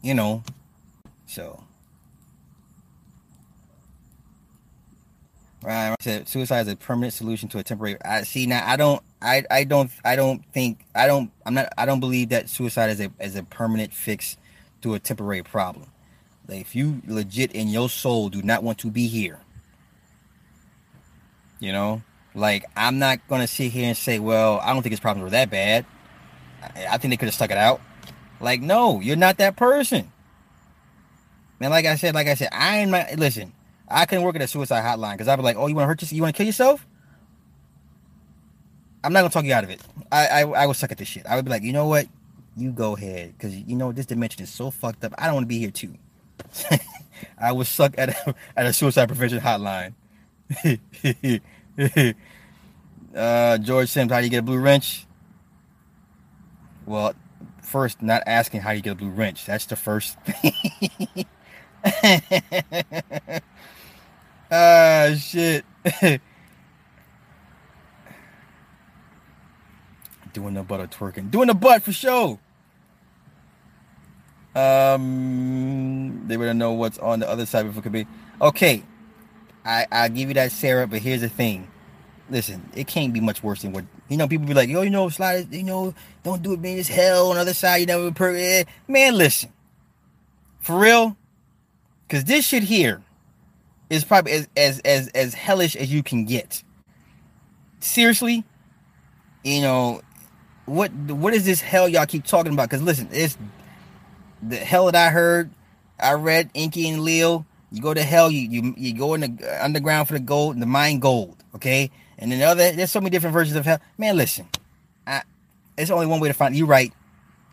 You know, so. Right, said suicide is a permanent solution to a temporary. I see now. I don't. I. I don't. I don't think. I don't. I'm not. I don't believe that suicide is a as a permanent fix to a temporary problem. Like if you legit in your soul do not want to be here, you know, like I'm not gonna sit here and say, well, I don't think his problems were that bad. I, I think they could have stuck it out. Like, no, you're not that person. Man, like I said, like I said, I ain't my listen. I couldn't work at a suicide hotline because I'd be like, "Oh, you want to hurt yourself? You want to kill yourself?" I'm not gonna talk you out of it. I, I I would suck at this shit. I would be like, you know what? You go ahead because you know this dimension is so fucked up. I don't want to be here too. I would suck at a, at a suicide prevention hotline. uh, George Sims, how do you get a blue wrench? Well, first, not asking how you get a blue wrench. That's the first thing. Ah, shit. Doing the butt of twerking. Doing the butt for sure. Um, they would know what's on the other side before it could be. Okay, I I give you that, Sarah. But here's the thing. Listen, it can't be much worse than what you know. People be like, yo, you know, slide, you know, don't do it, man. It's hell on the other side. You never, per- eh. man. Listen, for real, because this shit here is probably as, as as as hellish as you can get. Seriously, you know what what is this hell y'all keep talking about? Because listen, it's the hell that I heard. I read Enki and Leo. You go to hell, you you you go in the underground for the gold, the mine gold, okay? And then the other, there's so many different versions of hell. Man, listen, I, it's only one way to find. You right.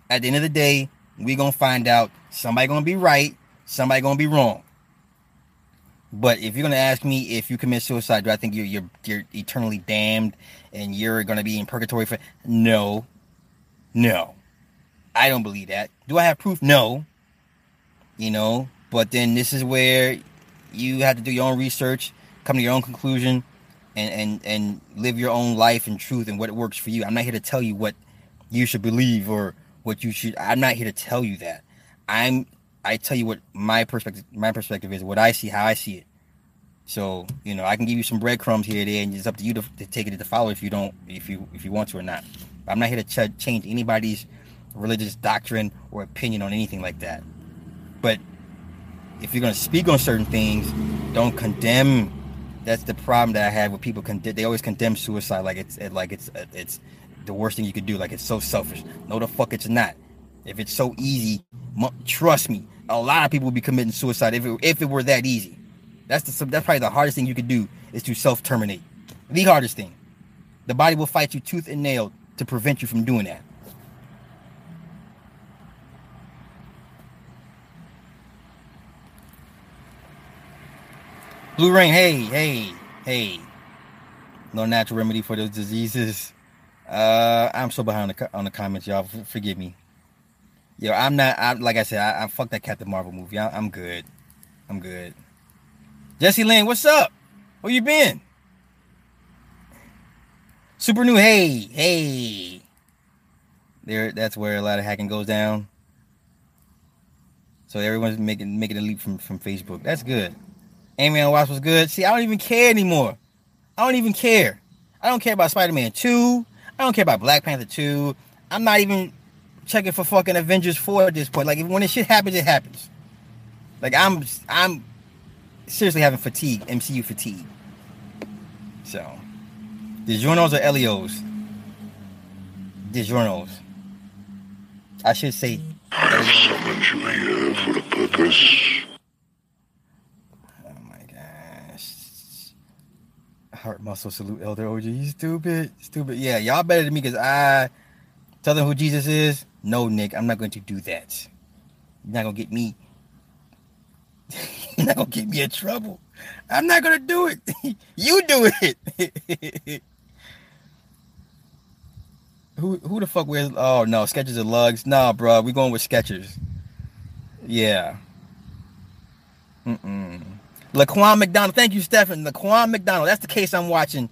At the end of the day, we gonna find out. Somebody gonna be right. Somebody gonna be wrong. But if you're gonna ask me if you commit suicide, do I think you're you're, you're eternally damned and you're gonna be in purgatory for? No, no, I don't believe that. Do I have proof? No. You know, but then this is where you have to do your own research, come to your own conclusion, and and and live your own life and truth and what works for you. I'm not here to tell you what you should believe or what you should. I'm not here to tell you that. I'm I tell you what my perspective my perspective is, what I see, how I see it. So you know, I can give you some breadcrumbs here there, and it's up to you to, to take it to follow if you don't, if you if you want to or not. I'm not here to ch- change anybody's religious doctrine or opinion on anything like that. But if you're gonna speak on certain things, don't condemn. That's the problem that I have with people. Condemn, they always condemn suicide like it's like it's it's the worst thing you could do. Like it's so selfish. No, the fuck it's not. If it's so easy, trust me, a lot of people would be committing suicide if it, if it were that easy. That's the that's probably the hardest thing you could do is to self terminate. The hardest thing. The body will fight you tooth and nail to prevent you from doing that. Blue Rain, hey, hey, hey. No natural remedy for those diseases. Uh, I'm so behind on the, on the comments, y'all. Forgive me. Yo, I'm not. I'm like I said. I, I fuck that Captain Marvel movie. I, am good. I'm good. Jesse Lynn, what's up? Where you been? Super new. Hey, hey. There. That's where a lot of hacking goes down. So everyone's making making a leap from from Facebook. That's good. Ant-Man and Wasp was good. See, I don't even care anymore. I don't even care. I don't care about Spider-Man 2. I don't care about Black Panther 2. I'm not even checking for fucking Avengers 4 at this point. Like when this shit happens, it happens. Like I'm I'm seriously having fatigue, MCU fatigue. So the Journos or Elios? DiGiorno's. I should say. I have summoned you here for a purpose. Oh my gosh. Heart muscle salute, Elder OG. You stupid, stupid. Yeah, y'all better than me because I tell them who Jesus is. No, Nick, I'm not going to do that. You're not gonna get me. You're not gonna get me in trouble. I'm not gonna do it. you do it. who who the fuck wears? Oh no, Skechers and lugs. Nah, bro, we going with Skechers. Yeah. Mm-mm. Laquan McDonald. Thank you, Stephen. Laquan McDonald. That's the case I'm watching,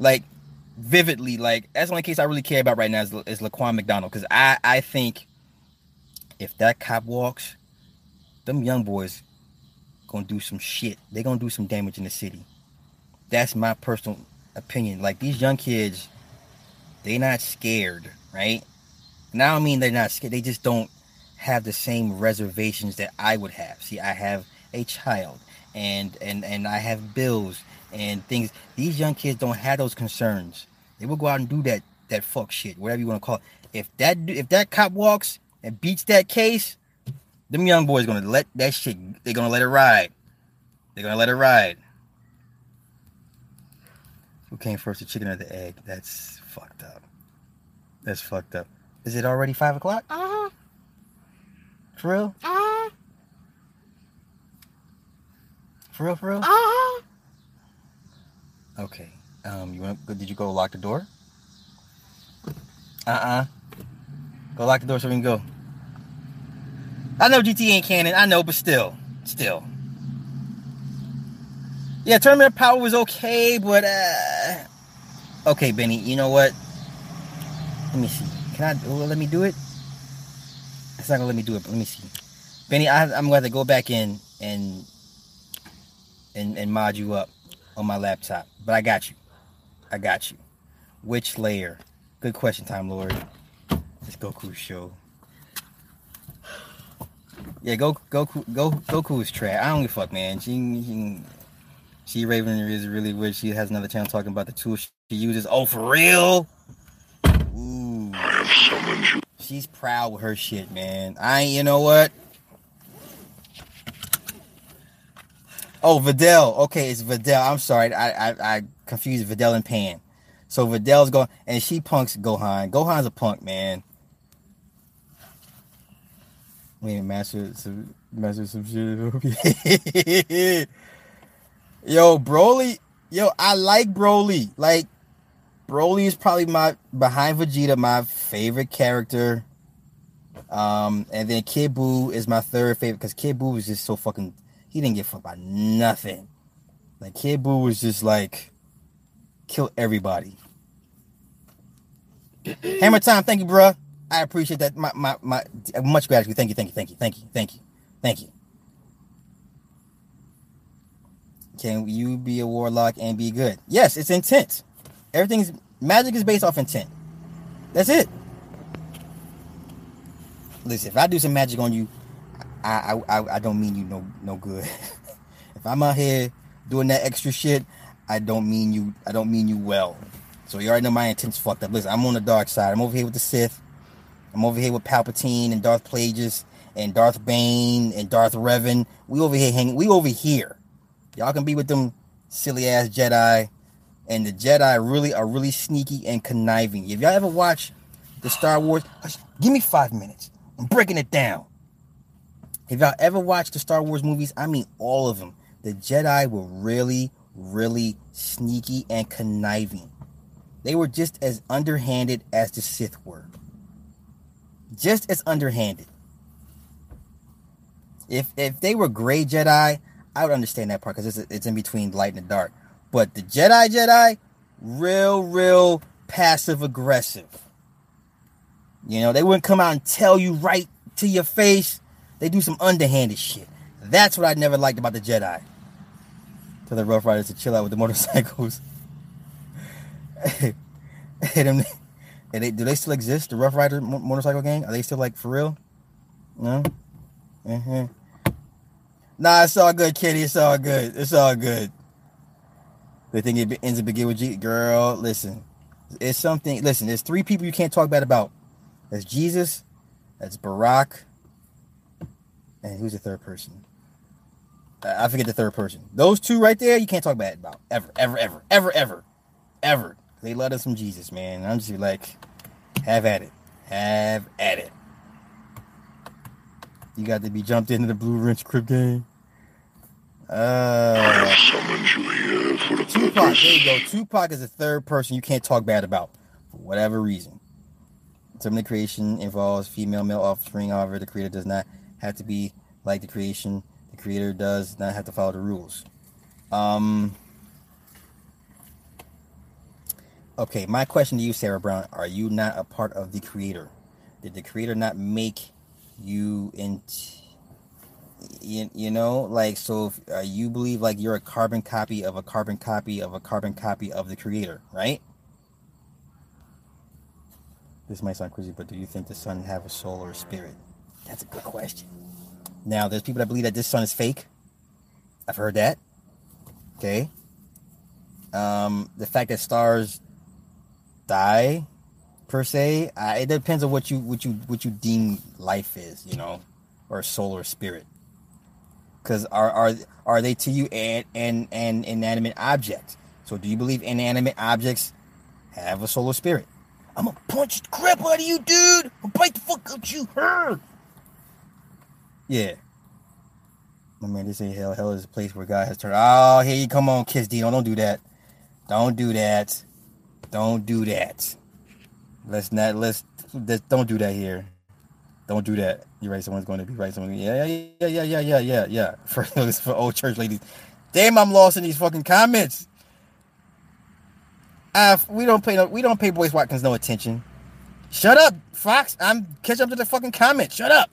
like vividly. Like that's the only case I really care about right now is, is Laquan McDonald because I I think if that cop walks, them young boys gonna do some shit. They gonna do some damage in the city. That's my personal opinion. Like these young kids, they not scared, right? And I mean they're not scared. They just don't have the same reservations that I would have. See, I have a child and and and I have bills and things. These young kids don't have those concerns. They will go out and do that that fuck shit, whatever you want to call it. If that if that cop walks and beats that case, them young boys gonna let that shit. They're gonna let it ride. They're gonna let it ride. Who came first, the chicken or the egg? That's fucked up. That's fucked up. Is it already five o'clock? Uh huh. For real? Uh huh. For real? For real? Uh huh. Okay. Um, you want? Did you go lock the door? Uh uh Go lock the door so we can go. I know GT ain't canon. I know, but still, still. Yeah, tournament power was okay, but uh, okay, Benny. You know what? Let me see. Can I? Will it let me do it? It's not gonna let me do it. But let me see. Benny, I, I'm going to go back in and and and mod you up on my laptop. But I got you. I got you. Which layer? Good question, Time Lord. It's Goku's show. Yeah, go Goku go Goku's trash. I don't give a fuck, man. She she, she Raven is really weird. She has another channel talking about the tools she uses. Oh, for real? Ooh. I have summoned you. She's proud with her shit, man. I ain't, you know what? Oh, Videl. Okay, it's Videl. I'm sorry. I, I, I confused Videl and Pan. So Videl's going, and she punks Gohan. Gohan's a punk, man. Wait, master some, master shit. yo, Broly. Yo, I like Broly. Like, Broly is probably my behind Vegeta my favorite character. Um, and then Kid Buu is my third favorite because Kid Buu was just so fucking. He didn't give a fuck about nothing. Like Kid Buu was just like kill everybody. Hammer time, thank you, bruh. I appreciate that. My my my much gratitude. Thank you, thank you, thank you, thank you, thank you, thank you. Can you be a warlock and be good? Yes, it's intent. Everything's magic is based off intent. That's it. Listen, if I do some magic on you, I I I, don't mean you no no good. if I'm out here doing that extra shit, I don't mean you. I don't mean you well. So you already know my intent's fucked up. Listen, I'm on the dark side. I'm over here with the Sith. I'm over here with Palpatine and Darth Plagueis and Darth Bane and Darth Revan. We over here hanging. We over here. Y'all can be with them silly ass Jedi. And the Jedi really are really sneaky and conniving. If y'all ever watch the Star Wars, give me five minutes. I'm breaking it down. If y'all ever watched the Star Wars movies, I mean all of them, the Jedi were really, really sneaky and conniving. They were just as underhanded as the Sith were. Just as underhanded. If if they were gray Jedi, I would understand that part because it's, it's in between light and dark. But the Jedi Jedi, real, real passive aggressive. You know, they wouldn't come out and tell you right to your face. They do some underhanded shit. That's what I never liked about the Jedi. Tell the Ruff Ryders to chill out with the motorcycles. and, them, and they, do they still exist? The Ruff Ryder mo- motorcycle gang? Are they still like for real? No. Mm-hmm. Nah, it's all good, Kitty. It's all good. It's all good. They think it ends up begin with G. Girl, listen. It's something. Listen, there's three people you can't talk bad about. That's Jesus. That's Barack. And who's the third person? I forget the third person. Those two right there, you can't talk bad about ever, ever, ever, ever, ever, ever. They led us from Jesus, man. I'm just like, have at it, have at it. You got to be jumped into the Blue Wrench Crib game. Uh, I have summoned you here for a Tupac, purpose. there you go. Tupac is the third person you can't talk bad about for whatever reason. Some of the creation involves female male offspring. However, the creator does not have to be like the creation. The creator does not have to follow the rules. Um. Okay, my question to you, Sarah Brown: Are you not a part of the creator? Did the creator not make you in? You, you know, like so. If, uh, you believe like you're a carbon copy of a carbon copy of a carbon copy of the creator, right? This might sound crazy, but do you think the sun have a soul or a spirit? That's a good question. Now, there's people that believe that this sun is fake. I've heard that. Okay. Um, the fact that stars die, per se, uh, it depends on what you what you what you deem life is, you know, or soul or spirit. Because are are are they to you an an an inanimate object? So, do you believe inanimate objects have a soul or spirit? I'm gonna punch the crap out of you, dude. I'll bite the fuck out you. Yeah. My man, this ain't hell. Hell is a place where God has turned. Oh, you come on, Kiss Dino. Don't do that. Don't do that. Don't do that. Let's not. Let's. let's don't do that here. Don't do that. You're right. Someone's going to be right. Someone. Yeah, yeah, yeah, yeah, yeah, yeah, yeah, yeah. For for old church ladies. Damn, I'm lost in these fucking comments. Uh, we don't pay no, we don't pay Boyce Watkins no attention. Shut up, Fox. I'm catch up to the fucking comments. Shut up.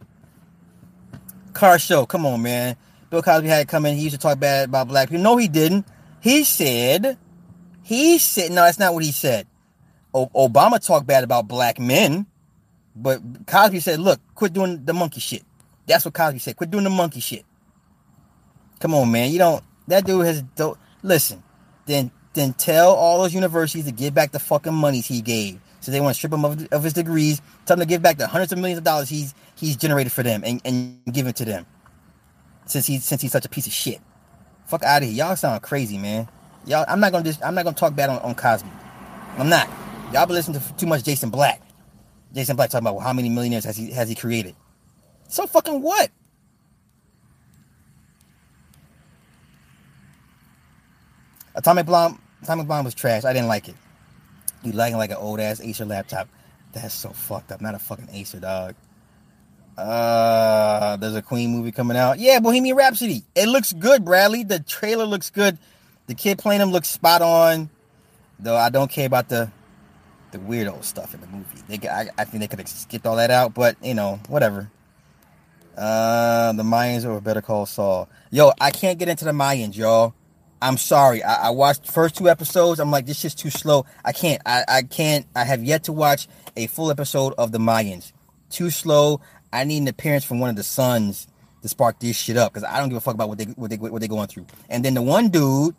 Car show. Come on, man. Bill Cosby had to come in. He used to talk bad about black people. No, he didn't. He said, he said, no, that's not what he said. O- Obama talked bad about black men, but Cosby said, look, quit doing the monkey shit. That's what Cosby said. Quit doing the monkey shit. Come on, man. You don't. That dude has. Don't, listen. Then then tell all those universities to give back the fucking monies he gave. So they want to strip him of, of his degrees. Tell him to give back the hundreds of millions of dollars he's he's generated for them and, and give it to them. Since he's since he's such a piece of shit. Fuck out of here. Y'all sound crazy, man. Y'all I'm not gonna just I'm not gonna talk bad on, on Cosby. I'm not. Y'all been listening to too much Jason Black. Jason Black talking about well, how many millionaires has he has he created. So fucking what? Atomic Blonde Atomic Blonde was trash. I didn't like it. You lagging like an old ass Acer laptop. That's so fucked up. Not a fucking Acer dog. Uh, there's a Queen movie coming out. Yeah, Bohemian Rhapsody. It looks good, Bradley. The trailer looks good. The kid playing him looks spot on. Though I don't care about the the weirdo stuff in the movie. They, I, I think they could have skipped all that out, but you know, whatever. Uh, the Mayans or Better Call Saul. Yo, I can't get into the Mayans, y'all. I'm sorry. I, I watched first two episodes. I'm like, this is too slow. I can't. I, I can't. I have yet to watch a full episode of the Mayans. Too slow. I need an appearance from one of the sons to spark this shit up because I don't give a fuck about what they what they what they going through. And then the one dude,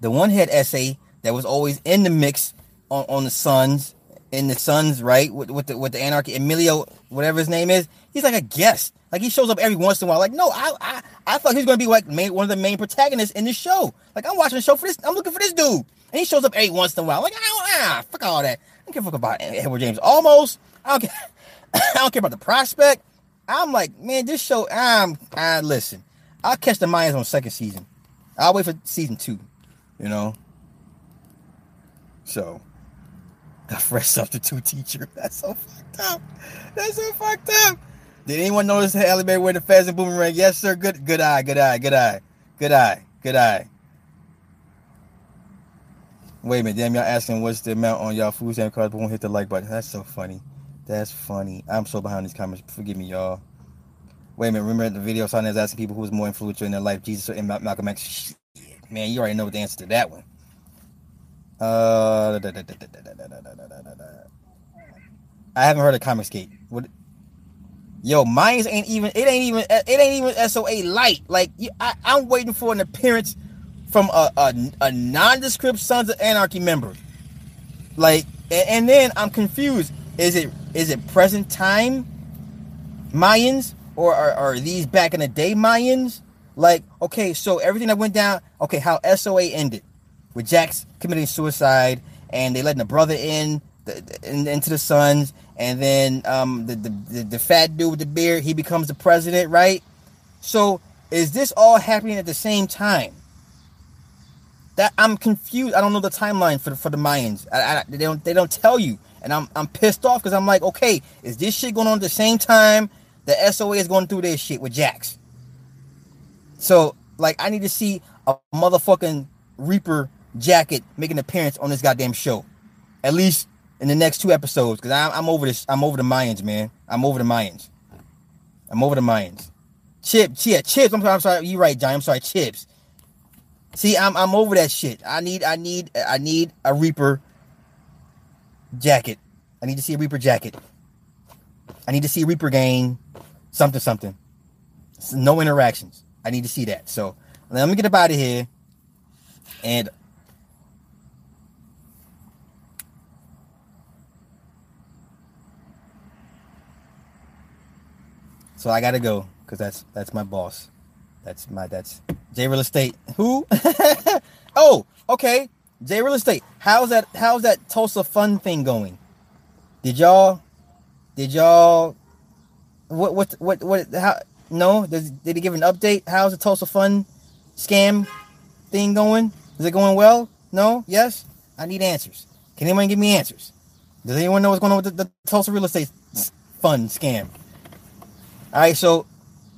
the one head essay that was always in the mix on, on the Sons, in the Sons, right? With, with the with the anarchy, Emilio, whatever his name is, he's like a guest. Like he shows up every once in a while. Like, no, I I, I thought he was gonna be like main, one of the main protagonists in the show. Like I'm watching the show for this, I'm looking for this dude. And he shows up every once in a while. Like, I don't ah, fuck all that. I don't give a fuck about Edward James. Olmos. I don't care. I don't care about the prospect. I'm like, man, this show, I'm I listen. I'll catch the Mayans on second season. I'll wait for season two, you know. So a fresh substitute teacher. That's so fucked up. That's so fucked up. Did anyone notice that Halle wear the Fez and boomerang? Yes, sir. Good good eye, good eye, good eye. Good eye, good eye. Wait a minute, damn y'all asking what's the amount on y'all food stamp cards, but won't hit the like button. That's so funny. That's funny. I'm so behind these comments. Forgive me, y'all. Wait a minute. Remember the video Sonny was asking people who was more influential in their life, Jesus or Malcolm X? Shit, man, you already know the answer to that one. Uh, I haven't heard of Comicsgate. What? Yo, mine ain't even. It ain't even. It ain't even SOA light. Like I, I'm waiting for an appearance from a, a, a nondescript Sons of Anarchy member. Like, and, and then I'm confused. Is it is it present time Mayans or are, are these back in the day Mayans? Like, okay, so everything that went down, okay, how SOA ended with Jax committing suicide and they letting the brother in, the, in into the sons, and then um, the, the, the the fat dude with the beard, he becomes the president, right? So is this all happening at the same time? That I'm confused. I don't know the timeline for the, for the Mayans. I, I, they don't they don't tell you, and I'm I'm pissed off because I'm like, okay, is this shit going on at the same time? The SOA is going through this shit with Jax. So like, I need to see a motherfucking Reaper jacket making an appearance on this goddamn show, at least in the next two episodes. Because I'm, I'm over this. I'm over the Mayans, man. I'm over the Mayans. I'm over the Mayans. Chip, yeah, chips. I'm sorry. I'm sorry. You're right, John. I'm sorry, chips. See, I'm I'm over that shit. I need I need I need a Reaper jacket. I need to see a Reaper jacket. I need to see a Reaper gain something something. No interactions. I need to see that. So let me get up out of here. And so I gotta go because that's that's my boss. That's my that's J Real Estate. Who? oh, okay. J Real Estate. How's that? How's that Tulsa Fun thing going? Did y'all? Did y'all? What? What? What? What? How? No. Does, did he give an update? How's the Tulsa Fun scam thing going? Is it going well? No. Yes. I need answers. Can anyone give me answers? Does anyone know what's going on with the, the Tulsa real estate fund scam? All right. So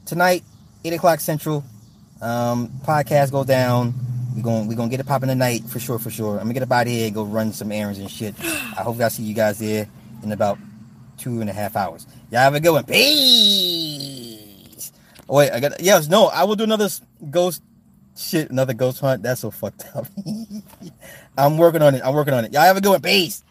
tonight, eight o'clock central. Um, podcast go down. We're going we gonna get it popping tonight for sure, for sure. I'm gonna get up out here and go run some errands and shit. I hope I'll see you guys there in about two and a half hours. Y'all have a good one. Peace. Oh, wait, I got yes, no, I will do another ghost shit, another ghost hunt. That's so fucked up. I'm working on it. I'm working on it. Y'all have a good one. Peace.